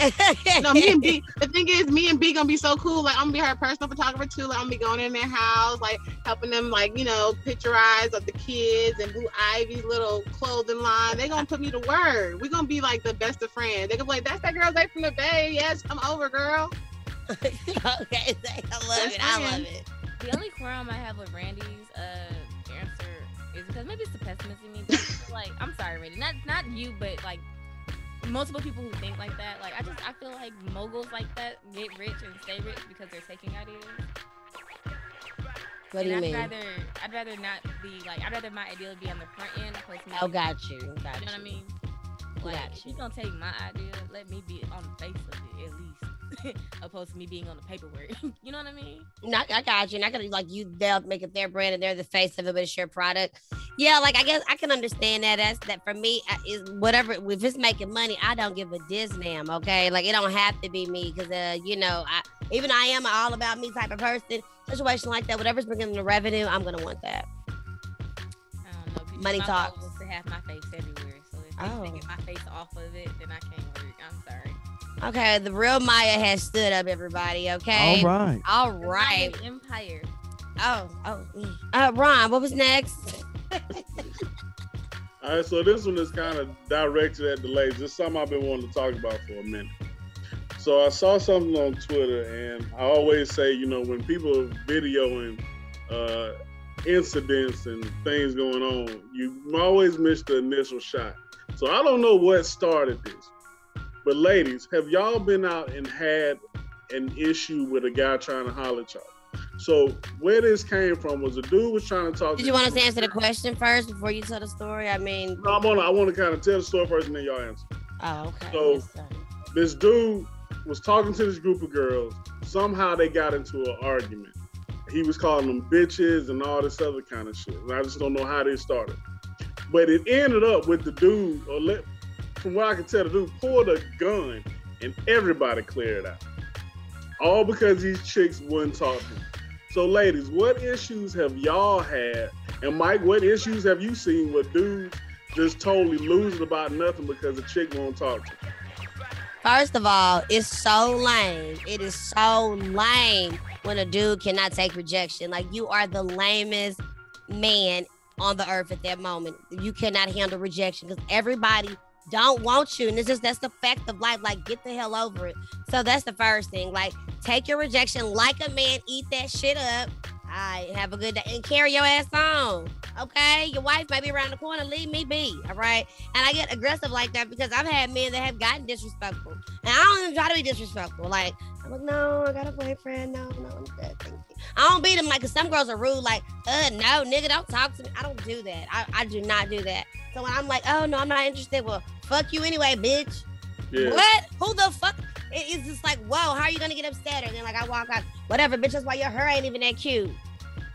no, me and B. The thing is, me and B gonna be so cool. Like I'm gonna be her personal photographer too. Like I'm gonna be going in their house, like helping them, like you know, picturize of the kids and Blue Ivy's little clothing line. They gonna put me to work. We gonna be like the best of friends. They gonna be like, "That's that girl's girl from the Bay. Yes, I'm over, girl." okay, I love it. I love it. The only qualm I have with Randy's uh, answer is because maybe it's the pessimism in me. But like, I'm sorry, Randy. Not not you, but like multiple people who think like that. Like I just I feel like moguls like that get rich and stay rich because they're taking ideas. What do you I'd mean? Rather, I'd rather not be like I'd rather my idea be on the front end opposed to Oh, got you. Got you know what I mean? Like Got if you gonna take my idea, let me be on the face of it at least, opposed to me being on the paperwork. you know what I mean? No, I got you. Not gonna like you. They'll make it their brand, and they're the face of it, but it's your product. Yeah, like I guess I can understand that. That's that for me is whatever. If it's making money, I don't give a damn. Okay, like it don't have to be me because uh, you know, I even I am an all about me type of person. Situation like that, whatever's bringing the revenue, I'm gonna want that. I don't know. 'cause Money talks. to have my face everywhere. So if they Oh. taking my face off of it, then I can't work. I'm sorry. Okay, the real Maya has stood up, everybody. Okay. All right. All right. Lion Empire. Oh, oh. mm. Uh, Ron, what was next? All right, so this one is kind of directed at the ladies. This is something I've been wanting to talk about for a minute. So I saw something on Twitter, and I always say, you know, when people are videoing uh, incidents and things going on, you always miss the initial shot. So I don't know what started this, but ladies, have y'all been out and had an issue with a guy trying to holler at y'all? So where this came from was a dude was trying to talk. Did you want us to answer the question first before you tell the story? I mean, No, I'm on. I want to kind of tell the story first, and then y'all answer. oh, okay. So Yes, this dude was talking to this group of girls. Somehow they got into an argument. He was calling them bitches and all this other kind of shit. And I just don't know how they started. But it ended up with the dude, or let, from what I can tell, the dude pulled a gun and everybody cleared out. All because these chicks wouldn't talk to him. So, ladies, what issues have y'all had? And Mike, what issues have you seen with dudes just totally losing about nothing because a chick won't talk to them? First of all, it's so lame. It is so lame when a dude cannot take rejection. Like you are the lamest man on the earth at that moment. You cannot handle rejection because everybody don't want you. And it's just that's the fact of life. Like, get the hell over it. So that's the first thing. Like, take your rejection like a man, eat that shit up. All right, have a good day and carry your ass on. Okay, your wife might be around the corner. Leave me be. All right, and I get aggressive like that because I've had men that have gotten disrespectful, and I don't even try to be disrespectful. Like I'm like, no, I got a boyfriend. No, no, I'm good. Thank you. I don't beat him like, cause some girls are rude. Like, uh, no, nigga, don't talk to me. I don't do that. I, I do not do that. So when I'm like, oh no, I'm not interested. Well, fuck you anyway, bitch. Yeah. What? Who the fuck? It- It's just like, whoa, how are you gonna get upset? And then like I walk out, whatever, bitch, that's why your hair ain't even that cute.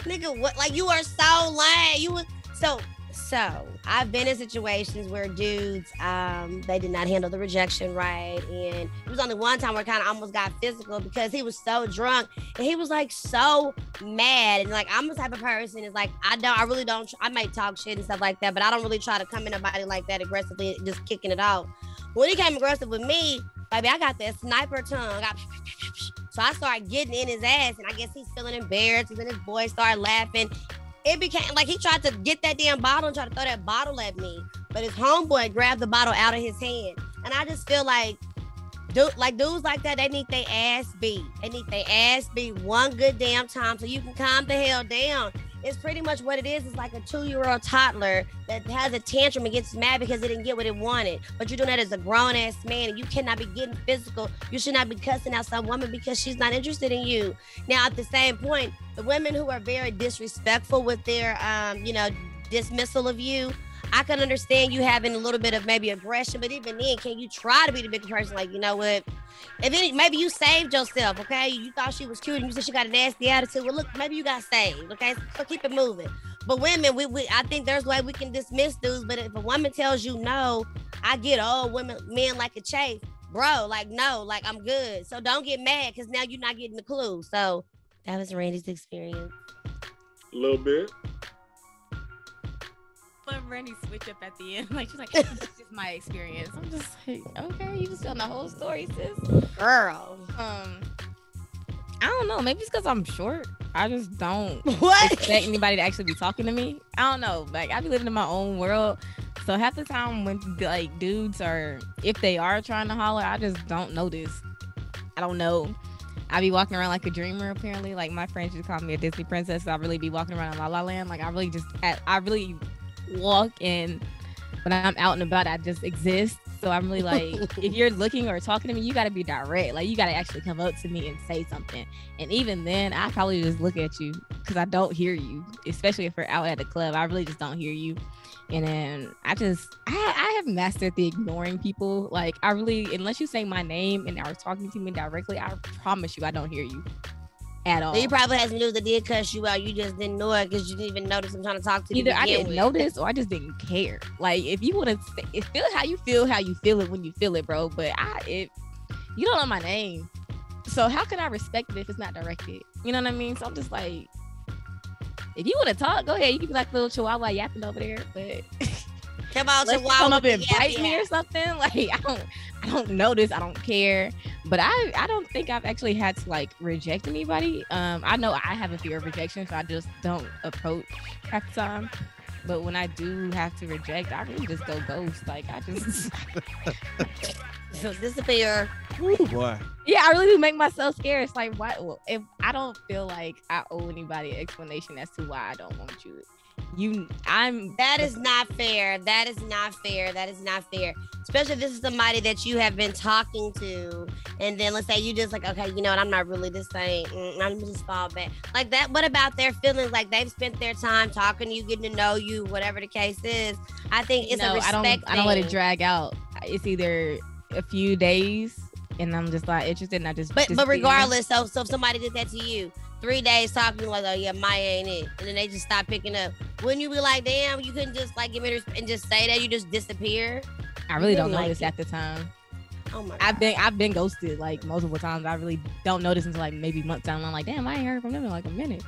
Nigga, what like you are so lame. You was so so I've been in situations where dudes um they did not handle the rejection right. And it was only one time where I kind of almost got physical because he was so drunk and he was like so mad. And like I'm the type of person is like I don't I really don't I might talk shit and stuff like that, but I don't really try to come in nobody like that aggressively, just kicking it out. When he came aggressive with me, baby, I got that sniper tongue. I so I started getting in his ass, and I guess he's feeling embarrassed. And then his boy started laughing. It became like he tried to get that damn bottle and try to throw that bottle at me, but his homeboy grabbed the bottle out of his hand, and I just feel like. Dude, like dudes like that, they need their ass beat. They need their ass beat one good damn time so you can calm the hell down. It's pretty much what it is. It's like a two-year-old toddler that has a tantrum and gets mad because it didn't get what it wanted. But you're doing that as a grown-ass man, and you cannot be getting physical. You should not be cussing out some woman because she's not interested in you. Now, at the same point, the women who are very disrespectful with their, um, you know, dismissal of you, I can understand you having a little bit of maybe aggression, but even then, can you try to be the bigger person? Like, you know what? If any, maybe you saved yourself, okay? You thought she was cute and you said she got a nasty attitude. Well, look, maybe you got saved, okay? So keep it moving. But women, we, we I think there's a way we can dismiss dudes. But if a woman tells you no, I get oh women men like a chase, bro. Like no, like I'm good. So don't get mad because now you're not getting the clue. So that was Randy's experience. A little bit. For Brandy switch up at the end. Like she's like, "This is my experience." I'm just like, "Okay, you just telling the whole story, sis." Girl. Um, I don't know. Maybe it's because I'm short. I just don't what? expect anybody to actually be talking to me. I don't know. Like I be living in my own world. So half the time when like dudes are, if they are trying to holler, I just don't notice. I don't know. I be walking around like a dreamer apparently. Like my friends just call me a Disney princess. So I really be walking around in La La Land. Like I really just, I really walk and when I'm out and about, I just exist. So I'm really like, if you're looking or talking to me, you got to be direct. Like you got to actually come up to me and say something. And even then, I probably just look at you because I don't hear you, especially if we're out at the club. I really just don't hear you. And then I just, I, I have mastered the ignoring people. Like I really, unless you say my name and are talking to me directly, I promise you, I don't hear you at all. So you probably had some news that did cuss you out. You just didn't know it because you didn't even notice I'm trying to talk to you. Either I didn't with. notice or I just didn't care. Like if you want to feel how you feel, how you feel it when you feel it, bro. But I, if you don't know my name, so how can I respect it if it's not directed? You know what I mean? So I'm just like, if you want to talk, go ahead. You can be like little chihuahua yapping over there, but. Come on, Let's come up and bite me or something. Like I don't, I don't notice. I don't care. But I, I don't think I've actually had to like reject anybody. Um, I know I have a fear of rejection, so I just don't approach half the time. But when I do have to reject, I really just go ghost. Like I just so disappear. Boy. Yeah, I really do make myself scared. It's like what if I don't feel like I owe anybody an explanation as to why I don't want you you i'm that is not fair. That is not fair. That is not fair. Especially if this is somebody that you have been talking to and then let's say you just like okay you know what? I'm not really the same mm, i'm just fall back. Like that what about their feelings? Like they've spent their time talking to you getting to know you whatever the case is. I think it's no, a respect i don't thing. i don't let it drag out. It's either a few days and i'm just like interested and i just but just but regardless so so if somebody did that to you three days talking like, oh yeah, Maya ain't it, and then they just stop picking up. Wouldn't you be like, damn, you couldn't just like give me and just say that you just disappear? I really don't notice like at the time. Oh my! God. I've been I've been ghosted like multiple times. I really don't notice until like maybe months down. I'm like, damn, I ain't heard from them in like a minute.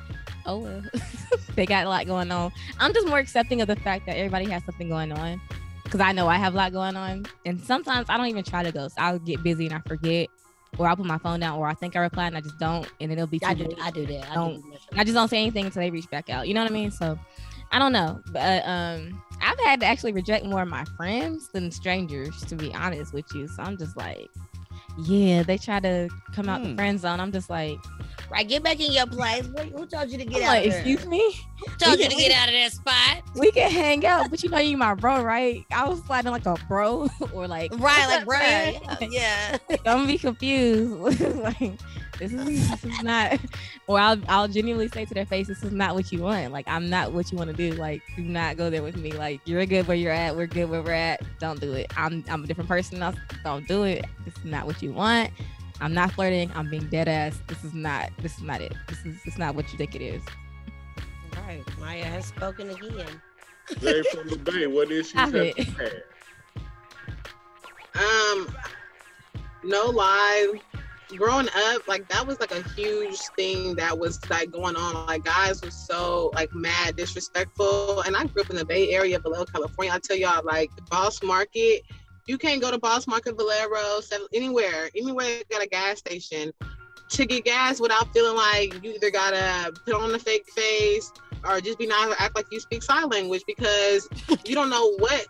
Oh well, they got a lot going on. I'm just more accepting of the fact that everybody has something going on because I know I have a lot going on, and sometimes I don't even try to ghost. I'll get busy and I forget, or I'll put my phone down, or I think I reply and I just don't, and then it'll be. I do. I do that. I, don't, do I just don't say anything until they reach back out. You know what I mean? So, I don't know, but um, I've had to actually reject more of my friends than strangers, to be honest with you. So I'm just like, yeah, they try to come out the hmm. friend zone. I'm just like, right, get back in your place. Who told you to get I'm out? Like, excuse me. Who told you to get out of that spot? We can hang out, but you know you my bro, right? I was sliding like a bro or like right, like bro. Oh, yeah, don't be confused. like this is this is not or I'll I'll genuinely say to their face, this is not what you want. Like I'm not what you want to do. Like do not go there with me. Like you're good where you're at. We're good where we're at. Don't do it. I'm I'm a different person. Now. Don't do it. This is not what you want. I'm not flirting. I'm being dead ass. This is not this is not it. This is it's not what you think it is. All right. Maya has spoken again. Jay from the Bay, what is she have Um no lie growing up, like that was like a huge thing that was like going on. Like guys were so like mad, disrespectful. And I grew up in the Bay Area, Vallejo, California. I tell y'all, like the Boss Market, you can't go to Boss Market, Valero, anywhere, anywhere got a gas station to get gas without feeling like you either gotta put on a fake face or just be nice or act like you speak sign language because you don't know what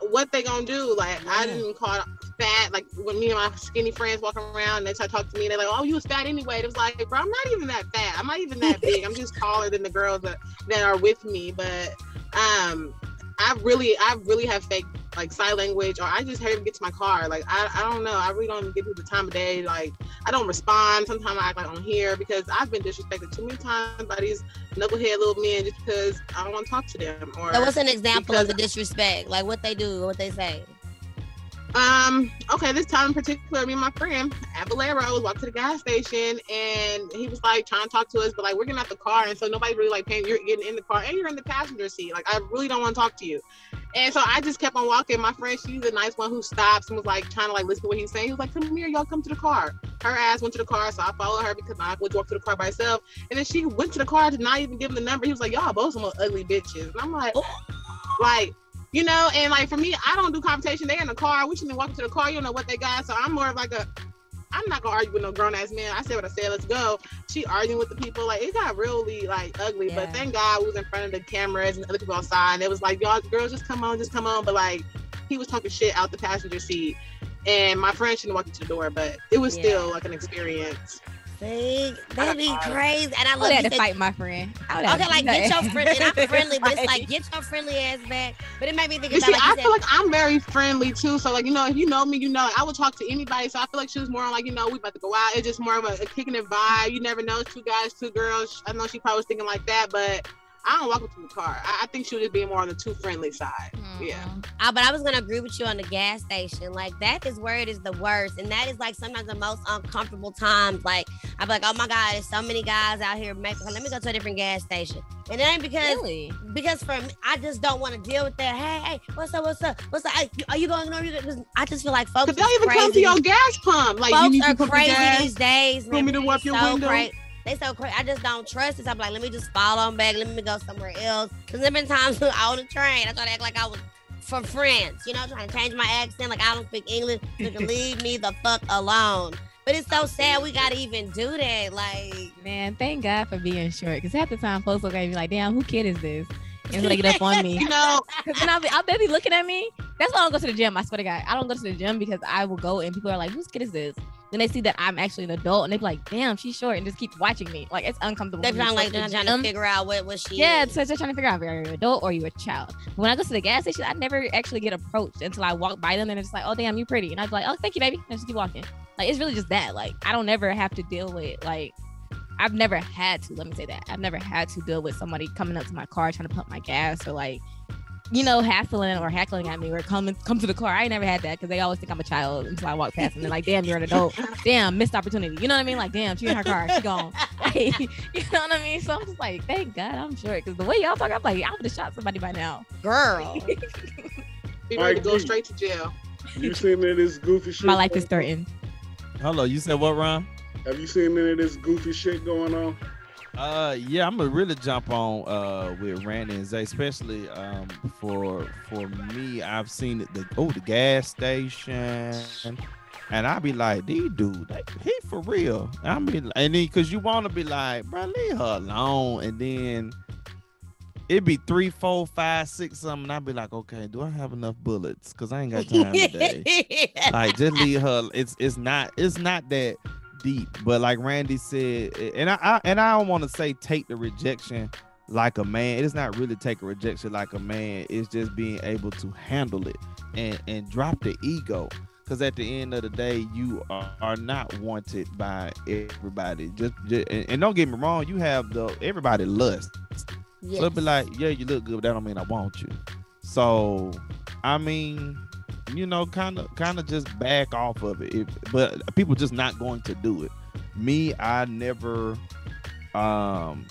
what they gonna do. Like yeah. I didn't call fat. Like when me and my skinny friends walking around, and they try to talk to me, they're like, "Oh, you was fat anyway." It was like, bro, I'm not even that fat. I'm not even that big. I'm just taller than the girls that, that are with me. But um, I really, I really have fake like sign language, or I just hate to get to my car. Like I, I don't know. I really don't give people the time of day. Like I don't respond. Sometimes I act like I'm here because I've been disrespected too many times by these knucklehead little men just because I don't want to talk to them. Or so what's an example of the disrespect? Like what they do, what they say. Um, okay, this time in particular, me and my friend at Valero was walking to the gas station and he was like trying to talk to us, but like we're getting out the car and so nobody really like paying you're getting in the car and you're in the passenger seat. Like I really don't want to talk to you. And so I just kept on walking. My friend, she's a nice one who stops and was like trying to like listen to what he's saying. He was like, Come here, y'all come to the car. Her ass went to the car, so I followed her because I would walk to the car by herself. And then she went to the car to not even give him the number. He was like, Y'all both some ugly bitches. And I'm like, oh Like, you know, and like for me, I don't do conversation. They in the car. We shouldn't walk into the car. You don't know what they got. So I'm more of like a I'm not gonna argue with no grown ass man. I said what I said. Let's go. She arguing with the people. Like it got really like ugly. Yeah. But thank God we was in front of the cameras and other people outside. And it was like y'all girls just come on, just come on. But like he was talking shit out the passenger seat. And my friend shouldn't walk into the door, but it was yeah. still like an experience. See, that'd be crazy. And I love had to fight my friend. I Okay, like get your friend. And I'm friendly, but it's like get your friendly ass back. But it made me think about. See, like I said, feel like I'm very friendly too. So like you know, if you know me, you know I would talk to anybody. So I feel like she was more like you know we about to go out. It's just more of a, a kicking it vibe. You never know, two guys, two girls. I know she probably was thinking like that, but I don't walk up to the car. I, I think she would just be more on the too friendly side. Mm-hmm. Yeah. Uh, but I was gonna agree with you on the gas station. Like that is where it is the worst, and that is like sometimes the most uncomfortable times. Like I'm like, oh my god, there's so many guys out here. Make, let me go to a different gas station. And it ain't because really? because for me, I just don't want to deal with that. Hey, hey, what's up? What's up? What's up? Hey, are you going on? Because I just feel like folks. They'll even crazy. come to your gas pump. Like folks you need are to crazy gas, these days. Want me to wipe your so window? Cra- they so crazy. I just don't trust it. So I'm like, let me just follow them back. Let me go somewhere else. Because there been times I on the train, I try to act like I was for friends, you know, trying to change my accent. Like I don't speak English. You can leave me the fuck alone. But it's so sad we gotta even do that. Like, man, thank God for being short. Because half the time, folks look at me like, damn, who kid is this? And they get up on me. you know, because then I'll be, I'll be looking at me. That's why I don't go to the gym. I swear to God, I don't go to the gym because I will go and people are like, whose kid is this? Then they see that I'm actually an adult and they be like, damn, she's short and just keep watching me. Like it's uncomfortable. They're trying like they're trying to figure out what, what she Yeah, is. so they're trying to figure out are you an adult or are you a child. When I go to the gas station, I never actually get approached until I walk by them and it's like, oh damn, you pretty. And I'd be like, oh thank you, baby. And I just keep walking. Like it's really just that. Like I don't ever have to deal with like I've never had to, let me say that. I've never had to deal with somebody coming up to my car trying to pump my gas or like you know, hassling or heckling at me or come come to the car. I never had that because they always think I'm a child until I walk past and they're like, damn, you're an adult. damn, missed opportunity. You know what I mean? Like, damn, she in her car, she gone. Like, you know what I mean? So I'm just like, thank God I'm short because the way y'all talk, I'm like, I would have shot somebody by now. Girl. Be ready to go straight to jail. You seen any of this goofy shit? My life is threatened. Hello, you said what, Ron? Have you seen any of this goofy shit going on? Uh, yeah, I'm gonna really jump on uh with Randy and Zay, especially um for for me. I've seen it the oh the gas station, and I be like, these dude, like, he for real. I mean, and then because you want to be like, bro, leave her alone, and then it'd be three, four, five, six, something. I'd be like, okay, do I have enough bullets? Cause I ain't got time today. like, just leave her. It's it's not it's not that deep. But like Randy said, and I, I and I don't want to say take the rejection like a man. It's not really take a rejection like a man. It's just being able to handle it and and drop the ego. Because at the end of the day, you are, are not wanted by everybody. Just, just and, and, don't get me wrong, you have the everybody lust. Yes. So it'll be like, yeah, you look good, but that don't mean I want you. So, I mean, you know, kind of kind of just back off of it. If, but people just not going to do it. Me, I never um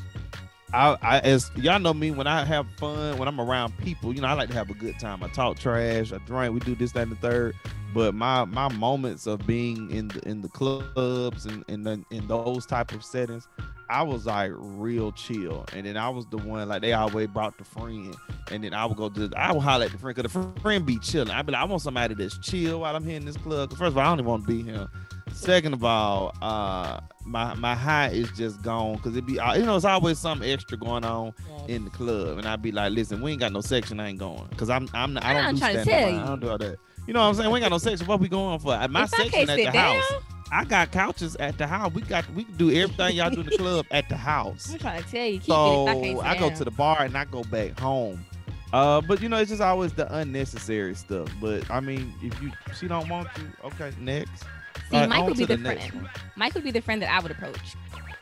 I, I as y'all know me when I have fun when I'm around people, you know, I like to have a good time. I talk trash, I drink, we do this, that, and the third. But my my moments of being in the in the clubs and in, in, in those type of settings, I was like real chill, and then I was the one like they always brought the friend, and then I would go to I would holler at the friend because the friend be chilling. I'd be like, I want somebody that's chill while I'm here in this club. First of all, I don't even want to be here. Second of all, uh, my my high is just gone because it be uh, you know it's always something extra going on in the club, and I'd be like, listen, we ain't got no section, I ain't going because I'm I'm not, I don't I'm do trying to tell you. I don't do all that. You know what I'm saying? We ain't got no section. What we going for? At my If section at the down- house. I got couches at the house. We got we can do everything y'all do in the club at the house. I'm trying to tell you, keep So it. I, I go to the bar and I go back home. Uh, but you know, it's just always the unnecessary stuff. But I mean, if you she don't want you, okay, next. See, right, Mike would be to the, friend. Mike would be the friend that I would approach.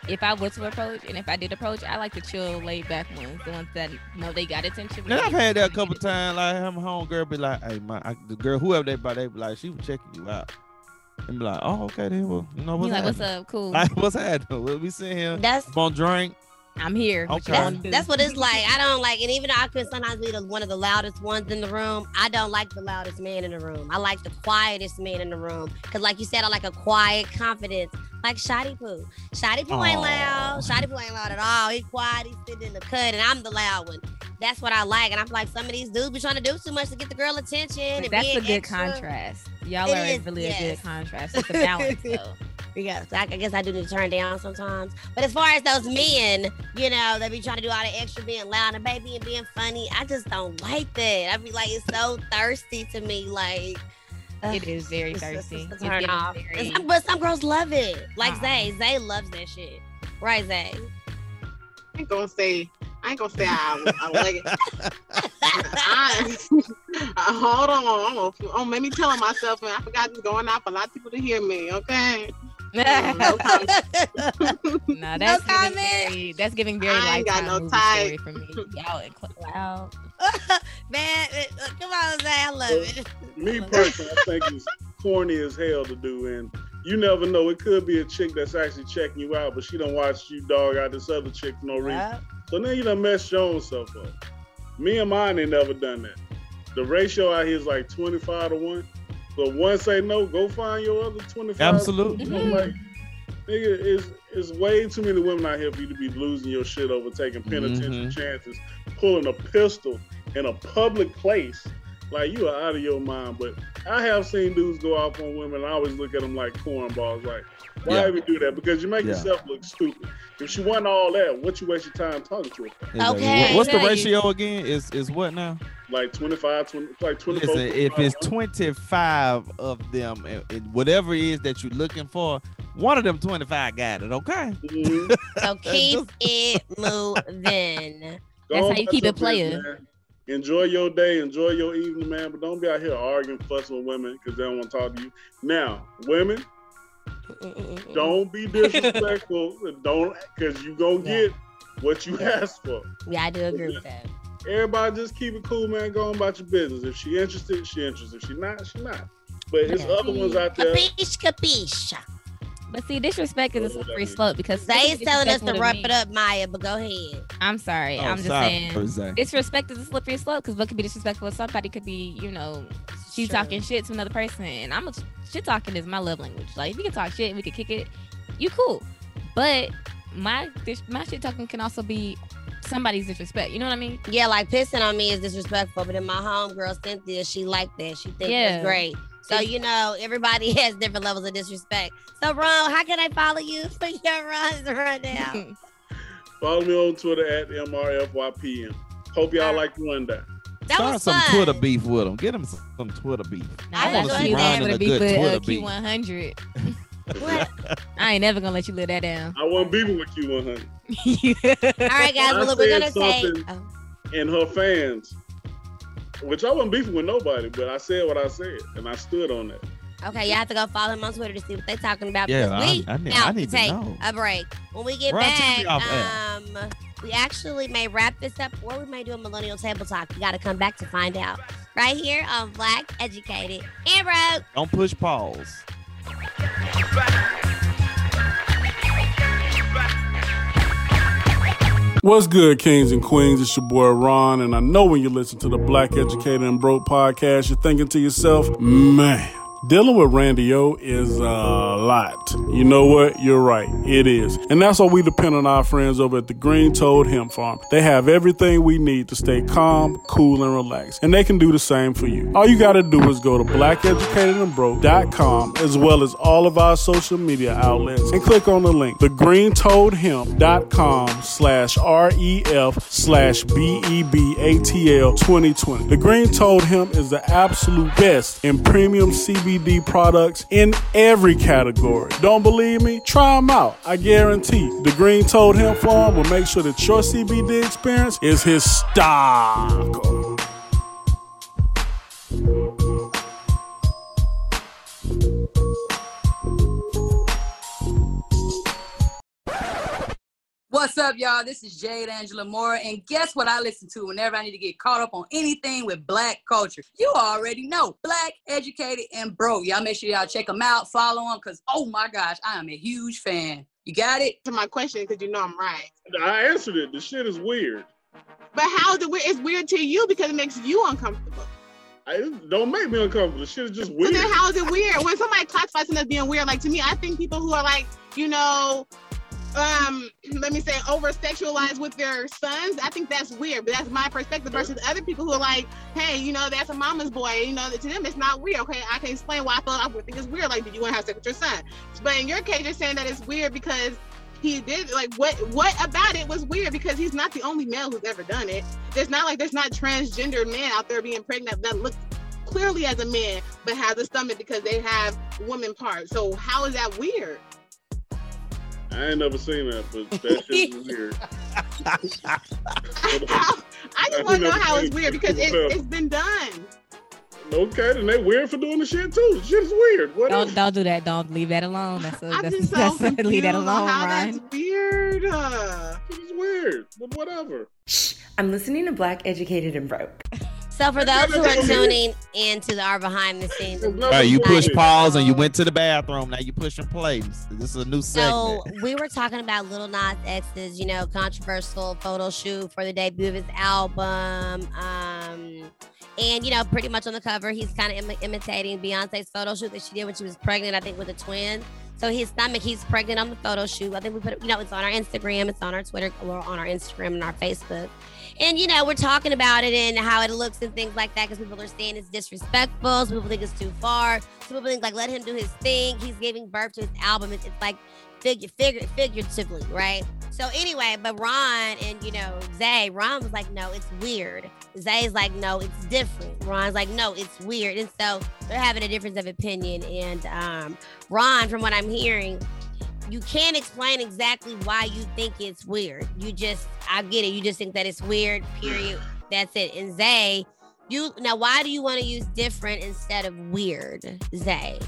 If I was to approach, and if I did approach, I like the chill, laid back ones, the ones that know they got attention. And I've had that a couple times. Like, have my home girl be like, "Hey, my I, the girl, whoever they by, they be like, she was checking you out." And be like, "Oh, okay, then. Well, you know what's like, what's up? Cool. Like, what's happening? We'll be sitting here. That's on drink. I'm here. Okay. wanna? That's what it's like. I don't like, and even though I could sometimes be the, one of the loudest ones in the room, I don't like the loudest man in the room. I like the quietest man in the room. Cause like you said, I like a quiet confidence, like Shotty Poo. Shotty Poo ain't loud. Shotty Poo ain't loud at all. He quiet. He's sitting in the cut, and I'm the loud one. that's what I like. And I'm like, some of these dudes be trying to do too much to get the girl attention. But that's a good extra. contrast. Y'all it are is, really yes. a good contrast. It's a balance though. Yeah, I guess I do need to turn down sometimes. But as far as those men, you know, they be trying to do all the extra being loud and baby and being funny. I just don't like that. I be like, it's so thirsty to me. Like, it is very thirsty. It's, turn off. Very... Some, but some girls love it. Like uh-huh. Zay. Zay loves that shit. Right, Zay? I ain't gonna say I ain't gonna say I, I like it. I, hold on, I'm gonna, I'm me telling myself, and I forgot this going out for a lot of people to hear me. Okay. Mm, no comment. no, that's no giving very, that's giving very I ain't got no type for me. Y'all wow. Man, it, uh, come on, Zay, I love it. Me personally, I think it's corny as hell to do, and you never know. It could be a chick that's actually checking you out, but she don't watch you dog out this other chick for no reason. Yeah. So now you done messed your own self up. Me and mine ain't never done that. The ratio out here is like 25 to 1. So one say no, go find your other 25. Absolutely. Mm-hmm. Like, nigga, it's, it's way too many women out here for you to be losing your shit over taking penitentiary mm-hmm. chances, pulling a pistol in a public place. Like, you are out of your mind. But I have seen dudes go off on women, and I always look at them like cornballs. Like, why yeah. even do that? Because you make yeah. yourself look stupid. If she wasn't all that, what you waste your time talking to her? Okay. What's the ratio again? Is is what now? Like 25, 20, like 24. Listen, if it's 25 of them, and whatever it is that you're looking for, one of them 25 got it, okay? Mm-hmm. so keep it moving. That's how you keep it playing. Enjoy your day, enjoy your evening, man. But don't be out here arguing, fussing with women because they don't want to talk to you. Now, women, don't be disrespectful. don't, because you gonna yeah. get what you yeah. asked for. Yeah, I do agree with that. Everybody just keep it cool, man. Go on about your business. If she interested, she interested. If she not, she not. But there's other ones out there. Capiche, capiche. But see, disrespect is a slippery slope because they is telling us to wrap it up, Maya. But go ahead. I'm sorry. Oh, I'm just sorry, saying disrespect is a slippery slope because what could be disrespectful to somebody could be, you know, she's talking shit to another person, and I'm a shit talking is my love language. Like if we can talk shit, we can kick it. You cool, but my my shit talking can also be somebody's disrespect. You know what I mean? Yeah, like pissing on me is disrespectful, but in my homegirl Cynthia, she like that. She thinks yeah. it's great. So you know, everybody has different levels of disrespect. So Ron, how can I follow you for your runs right now? follow me on Twitter at MRFYPM. Hope y'all uh, like the rundown. That Start some fun. Twitter beef with them. Get them some, some Twitter beef. I, I want to see Ron in a good Twitter uh, beef. Q100. what? I ain't never gonna let you live that down. I wasn't beefing with you, one hundred. All right, guys. Well, look, we're gonna say. Oh. And her fans which I wasn't beefing with nobody, but I said what I said, and I stood on that. Okay, y'all have to go follow him on Twitter to see what they're talking about. Yeah, we I, I need, now I need to take know. a break. When we get Run back, um, we actually may wrap this up, or we may do a millennial table talk. You got to come back to find out. Right here on Black Educated and Broke. Don't push pause. What's good, kings and queens? It's your boy Ron, and I know when you listen to the Black Educated and Broke podcast, you're thinking to yourself, man. Dealing with Randy O is a lot. You know what? You're right. It is. And that's why we depend on our friends over at the Green Toad Hemp Farm. They have everything we need to stay calm, cool, and relaxed. And they can do the same for you. All you got to do is go to blackeducatedandbroke.com as well as all of our social media outlets and click on the link, thegreentoadhemp.com slash REF slash BEBATL 2020. The Green Toad Hemp is the absolute best in premium CBD CBD products in every category. Don't believe me? Try them out. I guarantee. The Green Toad Hemp Farm will make sure that your CBD experience is historical. What's up, y'all? This is Jade Angela Moore, and guess what I listen to whenever I need to get caught up on anything with black culture? You already know, black, educated, and broke. Y'all make sure y'all check them out, follow them, because oh my gosh, I am a huge fan. You got it? To my question, because you know I'm right. I answered it. The shit is weird. But how is it weird? It's weird to you because it makes you uncomfortable. I, don't make me uncomfortable. The shit is just weird. So then how is it weird? When somebody classifies something as being weird, like to me, I think people who are like, you know, um let me say over sexualized with their sons i think that's weird but that's my perspective versus other people who are like hey you know that's a mama's boy you know to them it's not weird okay i can explain why i thought i would think it's weird like did you want to have sex with your son? But in your case you're saying that it's weird because he did like what what about it was weird because he's not the only male who's ever done it. It's not like there's not transgender men out there being pregnant that look clearly as a man but has a stomach because they have woman parts. So how is that weird I ain't never seen that, but that shit is weird. I just want to know how it's weird because it, it's been done. Okay, then they weird for doing the shit too. The shit's weird. What don't don't do that. Don't leave that alone. That's a, that's, that's, so leave that alone, how Ryan. That's weird. Uh, it's weird, but whatever. Shh. I'm listening to Black Educated and Broke. So for those who are tuning into our behind the scenes, Right, you push pause and you went to the bathroom. Now you pushing play. This is a new So segment. So we were talking about Lil Nas X's, you know, controversial photo shoot for the debut of his album. Um, and you know, pretty much on the cover, he's kind of Im- imitating Beyonce's photo shoot that she did when she was pregnant, I think, with a twin. So his stomach, he's pregnant on the photo shoot. I think we put it, you know, it's on our Instagram, it's on our Twitter, or on our Instagram and our Facebook. And you know, we're talking about it and how it looks and things like that because people are saying it's disrespectful. Some people think it's too far. Some people think like let him do his thing. He's giving birth to his album. It's, it's like figure, figure, figuratively, right? So anyway, but Ron and you know Zay, Ron was like, no, it's weird. Zay's like, no, it's different. Ron's like, no, it's weird. And so they're having a difference of opinion. And um, Ron, from what I'm hearing, you can't explain exactly why you think it's weird. You just, I get it. You just think that it's weird. Period. That's it. And Zay, you now, why do you want to use different instead of weird, Zay?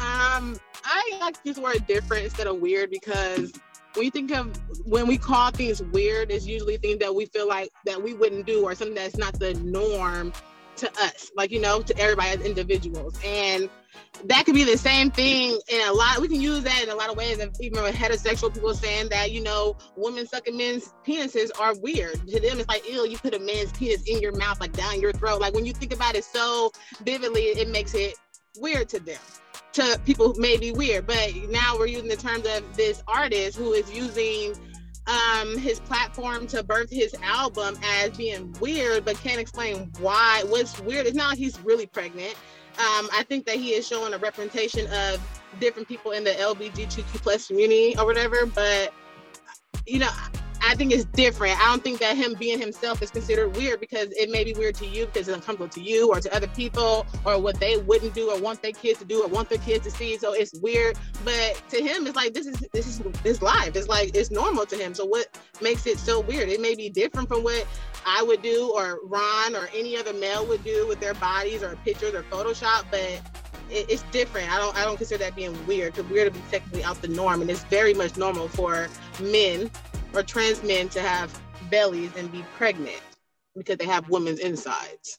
Um, I like to use the word different instead of weird because when you think of when we call things weird, it's usually things that we feel like that we wouldn't do or something that's not the norm to us, like you know, to everybody as individuals. And that could be the same thing in a lot. We can use that in a lot of ways. And even with heterosexual people saying that, you know, women sucking men's penises are weird. To them, it's like, ew, you put a man's penis in your mouth, like down your throat. Like when you think about it so vividly, it makes it weird to them. To people who may be weird, but now we're using the terms of this artist who is using um, his platform to birth his album as being weird, but can't explain why. What's weird? It's not like he's really pregnant. Um, I think that he is showing a representation of different people in the LGBTQ plus community or whatever. But you know, I think it's different. I don't think that him being himself is considered weird because it may be weird to you because it's uncomfortable to you or to other people or what they wouldn't do or want their kids to do or want their kids to see. So it's weird. But to him, it's like this is this is this life. It's like it's normal to him. So what makes it so weird? It may be different from what I would do or Ron or any other male would do with their bodies or pictures or Photoshop, but it's different. I don't I don't consider that being weird because weird to be technically out the norm, and it's very much normal for men or trans men to have bellies and be pregnant because they have women's insides.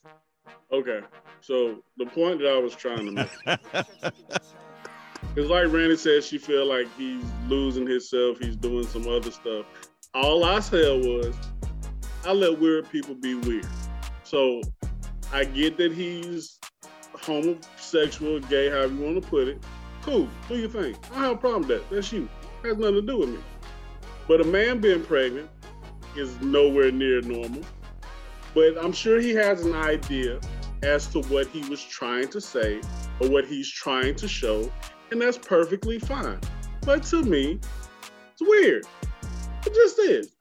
Okay, so the point that I was trying to make is like Randy said, she feel like he's losing himself. He's doing some other stuff. All I said was, I let weird people be weird. So I get that he's homosexual, gay, however you want to put it. Cool, do your thing. I don't have a problem with that. That's you. has nothing to do with me. But a man being pregnant is nowhere near normal. But I'm sure he has an idea as to what he was trying to say or what he's trying to show, and that's perfectly fine. But to me, it's weird. It just is.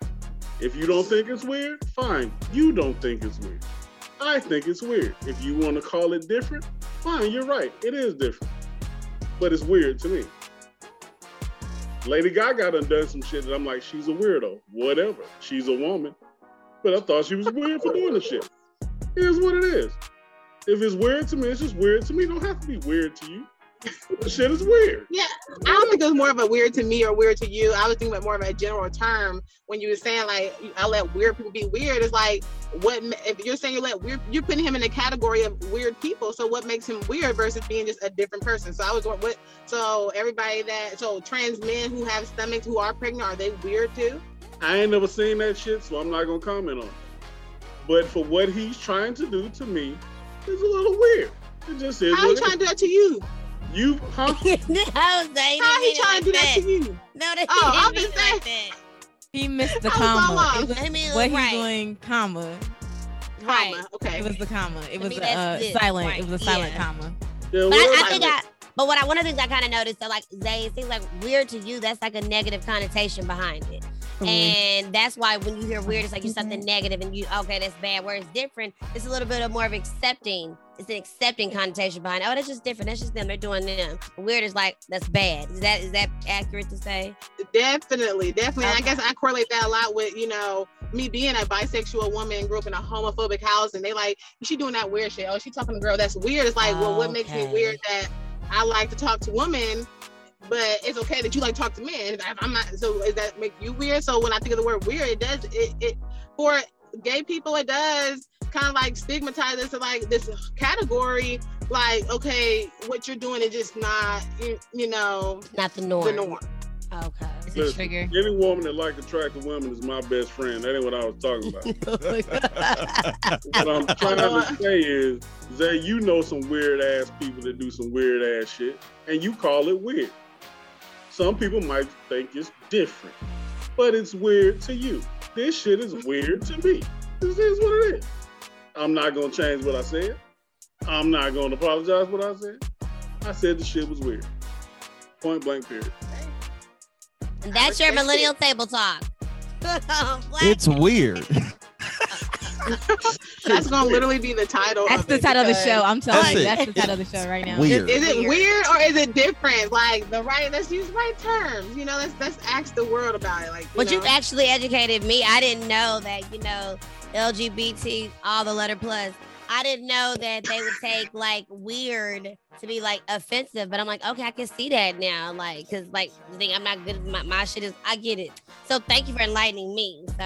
If you don't think it's weird, fine. You don't think it's weird. I think it's weird. If you want to call it different, fine, you're right. It is different. But it's weird to me. Lady Gaga done done some shit that I'm like, she's a weirdo. Whatever. She's a woman. But I thought she was weird for doing the shit. Here's what it is. If it's weird to me, it's just weird to me. It don't have to be weird to you. The shit is weird. Yeah, I don't think it was more of a weird to me or weird to you. I was thinking about more of a general term when you were saying like I let weird people be weird. It's like what if you're saying you let weird, you're putting him in the category of weird people. So what makes him weird versus being just a different person? So I was what so everybody that so trans men who have stomachs who are pregnant are they weird too? I ain't never seen that shit, so I'm not gonna comment on it. But for what he's trying to do to me, it's a little weird. It just is. How are you trying to do that to you? You, huh? no, they How he trying to do that to you? No, they Oh, I'm didn't just mean saying. like that. He missed the I was all comma. was, I mean, what he's doing, comma. Right. Comma. Okay. It was the comma. It was mean, a uh, this, silent. right, It was a silent yeah. comma. Yeah, But I, whatever. I think I. But what I one of the things I kind of noticed that like Zay, it seems like weird to you. That's like a negative connotation behind it, and that's why when you hear weird, it's like you're something negative, and you okay, that's bad. Where it's different, it's a little bit of more of accepting. It's an accepting connotation behind. Oh, that's just different. That's just them. They're doing them. Weird is like that's bad. Is that is that accurate to say? Definitely, definitely. And I guess I correlate that a lot with, you know, me being a bisexual woman, grew up in a homophobic house, and they like, she doing that weird shit. Oh, she talking to girl. That's weird. It's like, well, what makes me weird that I like to talk to women, but it's okay that you like talk to men. If I'm not, so does that make you weird? So when I think of the word weird, it does it it for gay people, it does kind of like stigmatize us to like this category. Like, okay, what you're doing is just not, you, you know, Not the norm. the norm. Okay. It's Listen, trigger. Any woman that like attractive women is my best friend. That ain't what I was talking about. what I'm trying to say is, Zay, you know some weird ass people that do some weird ass shit, and you call it weird. Some people might think it's different, but it's weird to you. This shit is weird to me. This is what it is. I'm not gonna change what I said. I'm not gonna apologize what I said. I said the shit was weird. Point blank period. And that's your millennial table talk. It's weird. That's gonna literally be the title. That's of the title of the show. I'm telling That's you, it. that's the title of the show right now. Weird. Is it weird or is it different? Like the right, let's use right terms. You know, let's let's ask the world about it. Like, you But you've actually educated me. I didn't know that, you know, LGBT, all the letter plus. I didn't know that they would take like weird to be like offensive, but I'm like, okay, I can see that now. Like, cause like the thing I'm not good at my, my shit is I get it. So thank you for enlightening me. So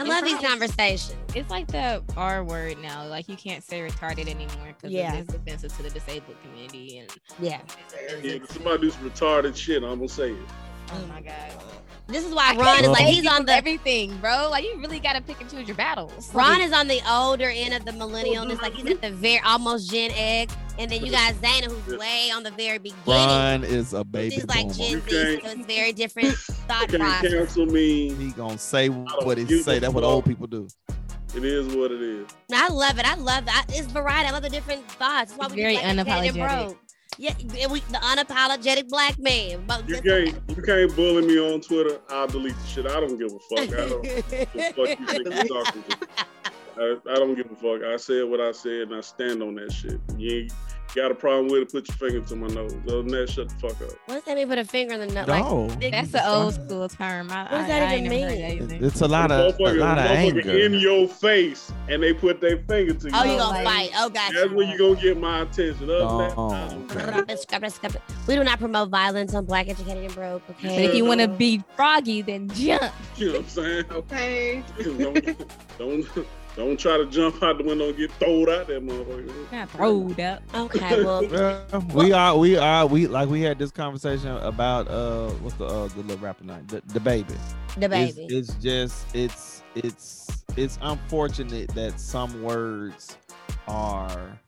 I love these conversations. It's like the R word now. Like you can't say retarded anymore because Yeah. it's offensive to the disabled community. And Yeah. Yeah, if somebody do some retarded shit, I'm gonna say it. Oh my mm. god, This is why Ron is like he's on the everything, bro. Like you really gotta pick and choose your battles. Ron is on the older end of the millennial. It's Like he's at the very almost Gen X. And then you got Zayna who's way on the very beginning. Ron is a baby She's like boomer. Gen Z, so it's very different thought Can't process. cancel me. He gonna say what he give say. That's what old people do. It is what it is. I love it. I love that. It's variety. I love the different thoughts. That's why He's we very do Black unapologetic. Yeah, we, the unapologetic black man. You can't you can't bully me on Twitter. I'll delete the shit. I don't give a fuck. I don't fuck you think you're talking to. I, I don't give a fuck. I said what I said and I stand on that shit. You ain't got a problem with it, put your finger to my nose. Other than that, shut the fuck up. What does that mean? Put a finger in the nose. No. Like, That's the old school term. I, What does that I even ain't never heard mean? that. It's a lot of a Motherfucker- lot of motherfucker anger. in your face and they put their finger to you. oh, you gonna fight? Oh, gotcha. That's where you gonna get my attention. Other than that, Oh, I don't oh, care. Scrap it, scrap it, scrap it. We do not promote violence on Black Educated and Broke. But Okay. if you want to be froggy, then jump. You know what I'm saying? okay. don't, don't don't try to jump out the window and get thrown out that motherfucker. Not throwed up. Okay. Well, Yeah, we are we are we like we had this conversation about uh what's the uh the little rapper name the, the baby the it's, baby. it's just it's it's it's unfortunate that some words are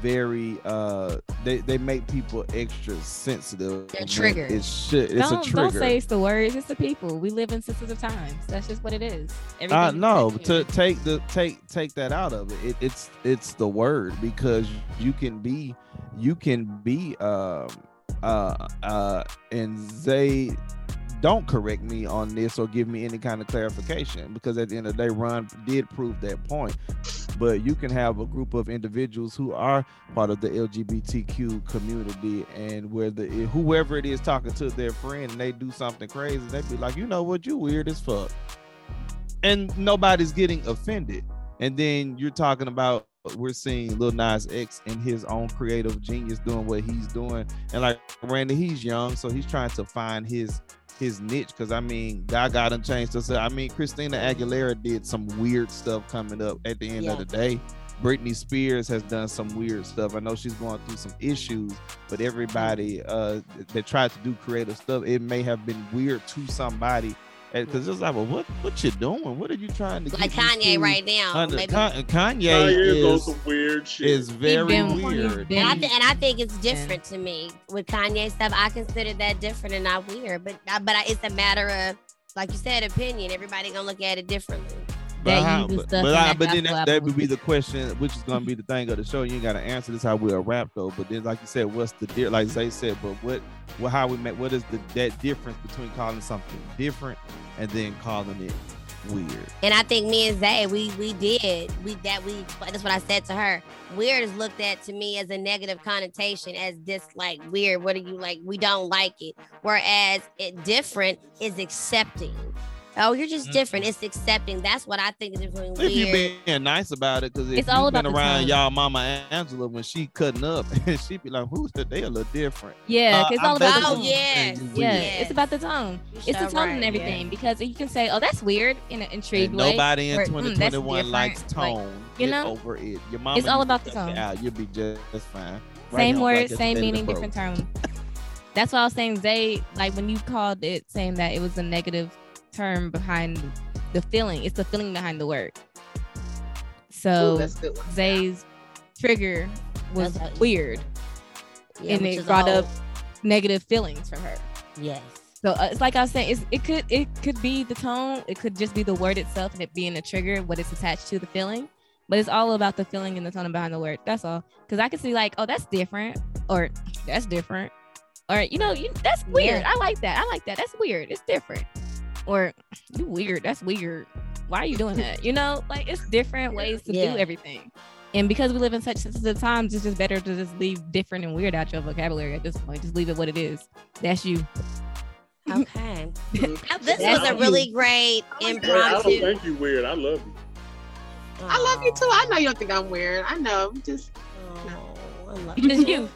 very uh they they make people extra sensitive They're triggered. it should it's don't, a don't say it's the words. It's the people. We live in sensitive times. That's just what it is. uh no is to take the take take that out of it. it it's it's the word because you can be you can be um uh uh and they don't correct me on this or give me any kind of clarification because at the end of the day ron did prove that point. But you can have a group of individuals who are part of the lgbtq community and where the whoever it is talking to their friend and they do something crazy they'd be like you know what? You weird as fuck. And nobody's getting offended. And then you're talking about we're seeing Lil Nas X in his own creative genius doing what he's doing, and like Randy, he's young, so he's trying to find his his niche. Because I mean, God got him changed. So I mean, Christina Aguilera did some weird stuff coming up at the end Yeah. of the day. Britney Spears has done some weird stuff. I know she's going through some issues, but everybody uh that tried to do creative stuff, it may have been weird to somebody because it's like, well, what what you doing? What are you trying to like Kanye right now? Under. Con- Kanye, Kanye is weird shit. Is very been- weird. And I, th- and I think it's different to me with Kanye stuff. I consider that different and not weird, but but I, it's a matter of, like you said, opinion. Everybody gonna look at it differently. But, That how, but, stuff but, I, but then that, that would be the question, which is gonna be the thing of the show. You ain't gotta answer this how we'll rap though. But then, like you said, what's the di- like Zay said? But what, what how we met? What is the that difference between calling something different and then calling it weird? And I think me and Zay, we we did we that we that's what I said to her. Weird is looked at to me as a negative connotation, as this like weird. What are you like? We don't like it. Whereas it different is accepting. Oh, you're just different. It's accepting. That's what I think is different. If you being nice about it, because It's all about the around tone. y'all mama Angela when she cutting up, and she be like, "Who's the? They a little different." Yeah, Uh, it's I all about the Oh tone. yeah, it's Yeah, weird. it's about the tone. You It's the tone right, and yeah. everything because you can say, "Oh, that's weird" in an intrigued And way. nobody in or, "Mm, 2021 likes different." Like, tone. you Get know? over it. Your mama It's all used to about the cut tone. you Out. You'll be just, just fine. Right same now, word, Black same meaning, different tone. That's why I was saying Zay, like when you called it saying that it was a negative term behind the feeling. It's the feeling behind the word. So Ooh, that's a. Zay's trigger was That's weird, Yeah, and it brought all- up negative feelings from her. Yes. So uh, it's like I was saying, it's, it could it could be the tone, it could just be the word itself and it being a trigger, what it's attached to the feeling. But it's all about the feeling and the tone behind the word. That's all. Because I can see like, oh, that's different, or that's different, or you know, you, that's weird. Yeah. I like that. I like that. That's weird. It's different. Or you weird. That's weird. Why are you doing that? You know, like it's different ways to Yeah. do everything. And because we live in such sensitive times, it's just better to just leave different and weird out your vocabulary at this point. Just leave it what it is. That's you. Okay. Mhm. this That's was a you. really great Hey, I don't think you weird. I love you. I love you too. I know you don't think I'm weird. I know. Just Oh, I love You just you.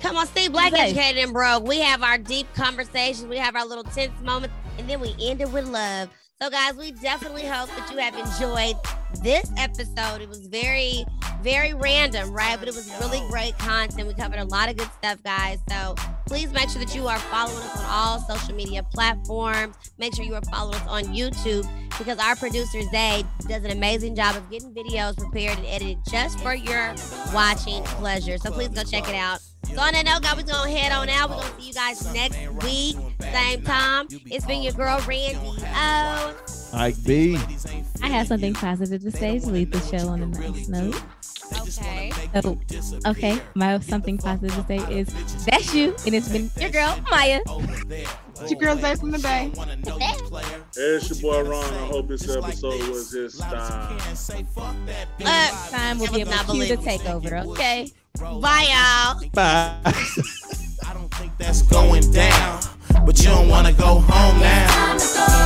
Come on, stay Black Zay. Educated and Broke. We have our deep conversations. We have our little tense moments, and then we end it with love. So, guys, we definitely hope that you have enjoyed this episode. It was very, very random, right? But it was really great content. We covered a lot of good stuff, guys. So please make sure that you are following us on all social media platforms. Make sure you are following us on YouTube because our producer Zay does an amazing job of getting videos prepared and edited just for your watching pleasure. So please go check it out. So on that note, guys, we're gonna head on out. We're gonna see you guys next week, same time. It's been your girl Randy. Oh, Ike B. I have something positive to say to leave the show on a nice note. okay. So, okay, my something positive to say is that's you, and it's been your girl Maya. it's your girl Zay from the Bay. It's your boy Ron. I hope this episode was his time. Uh, Time will be able Not to take over. Okay. Bye, y'all. Bye. I don't think that's going down. But you don't wanna go home now.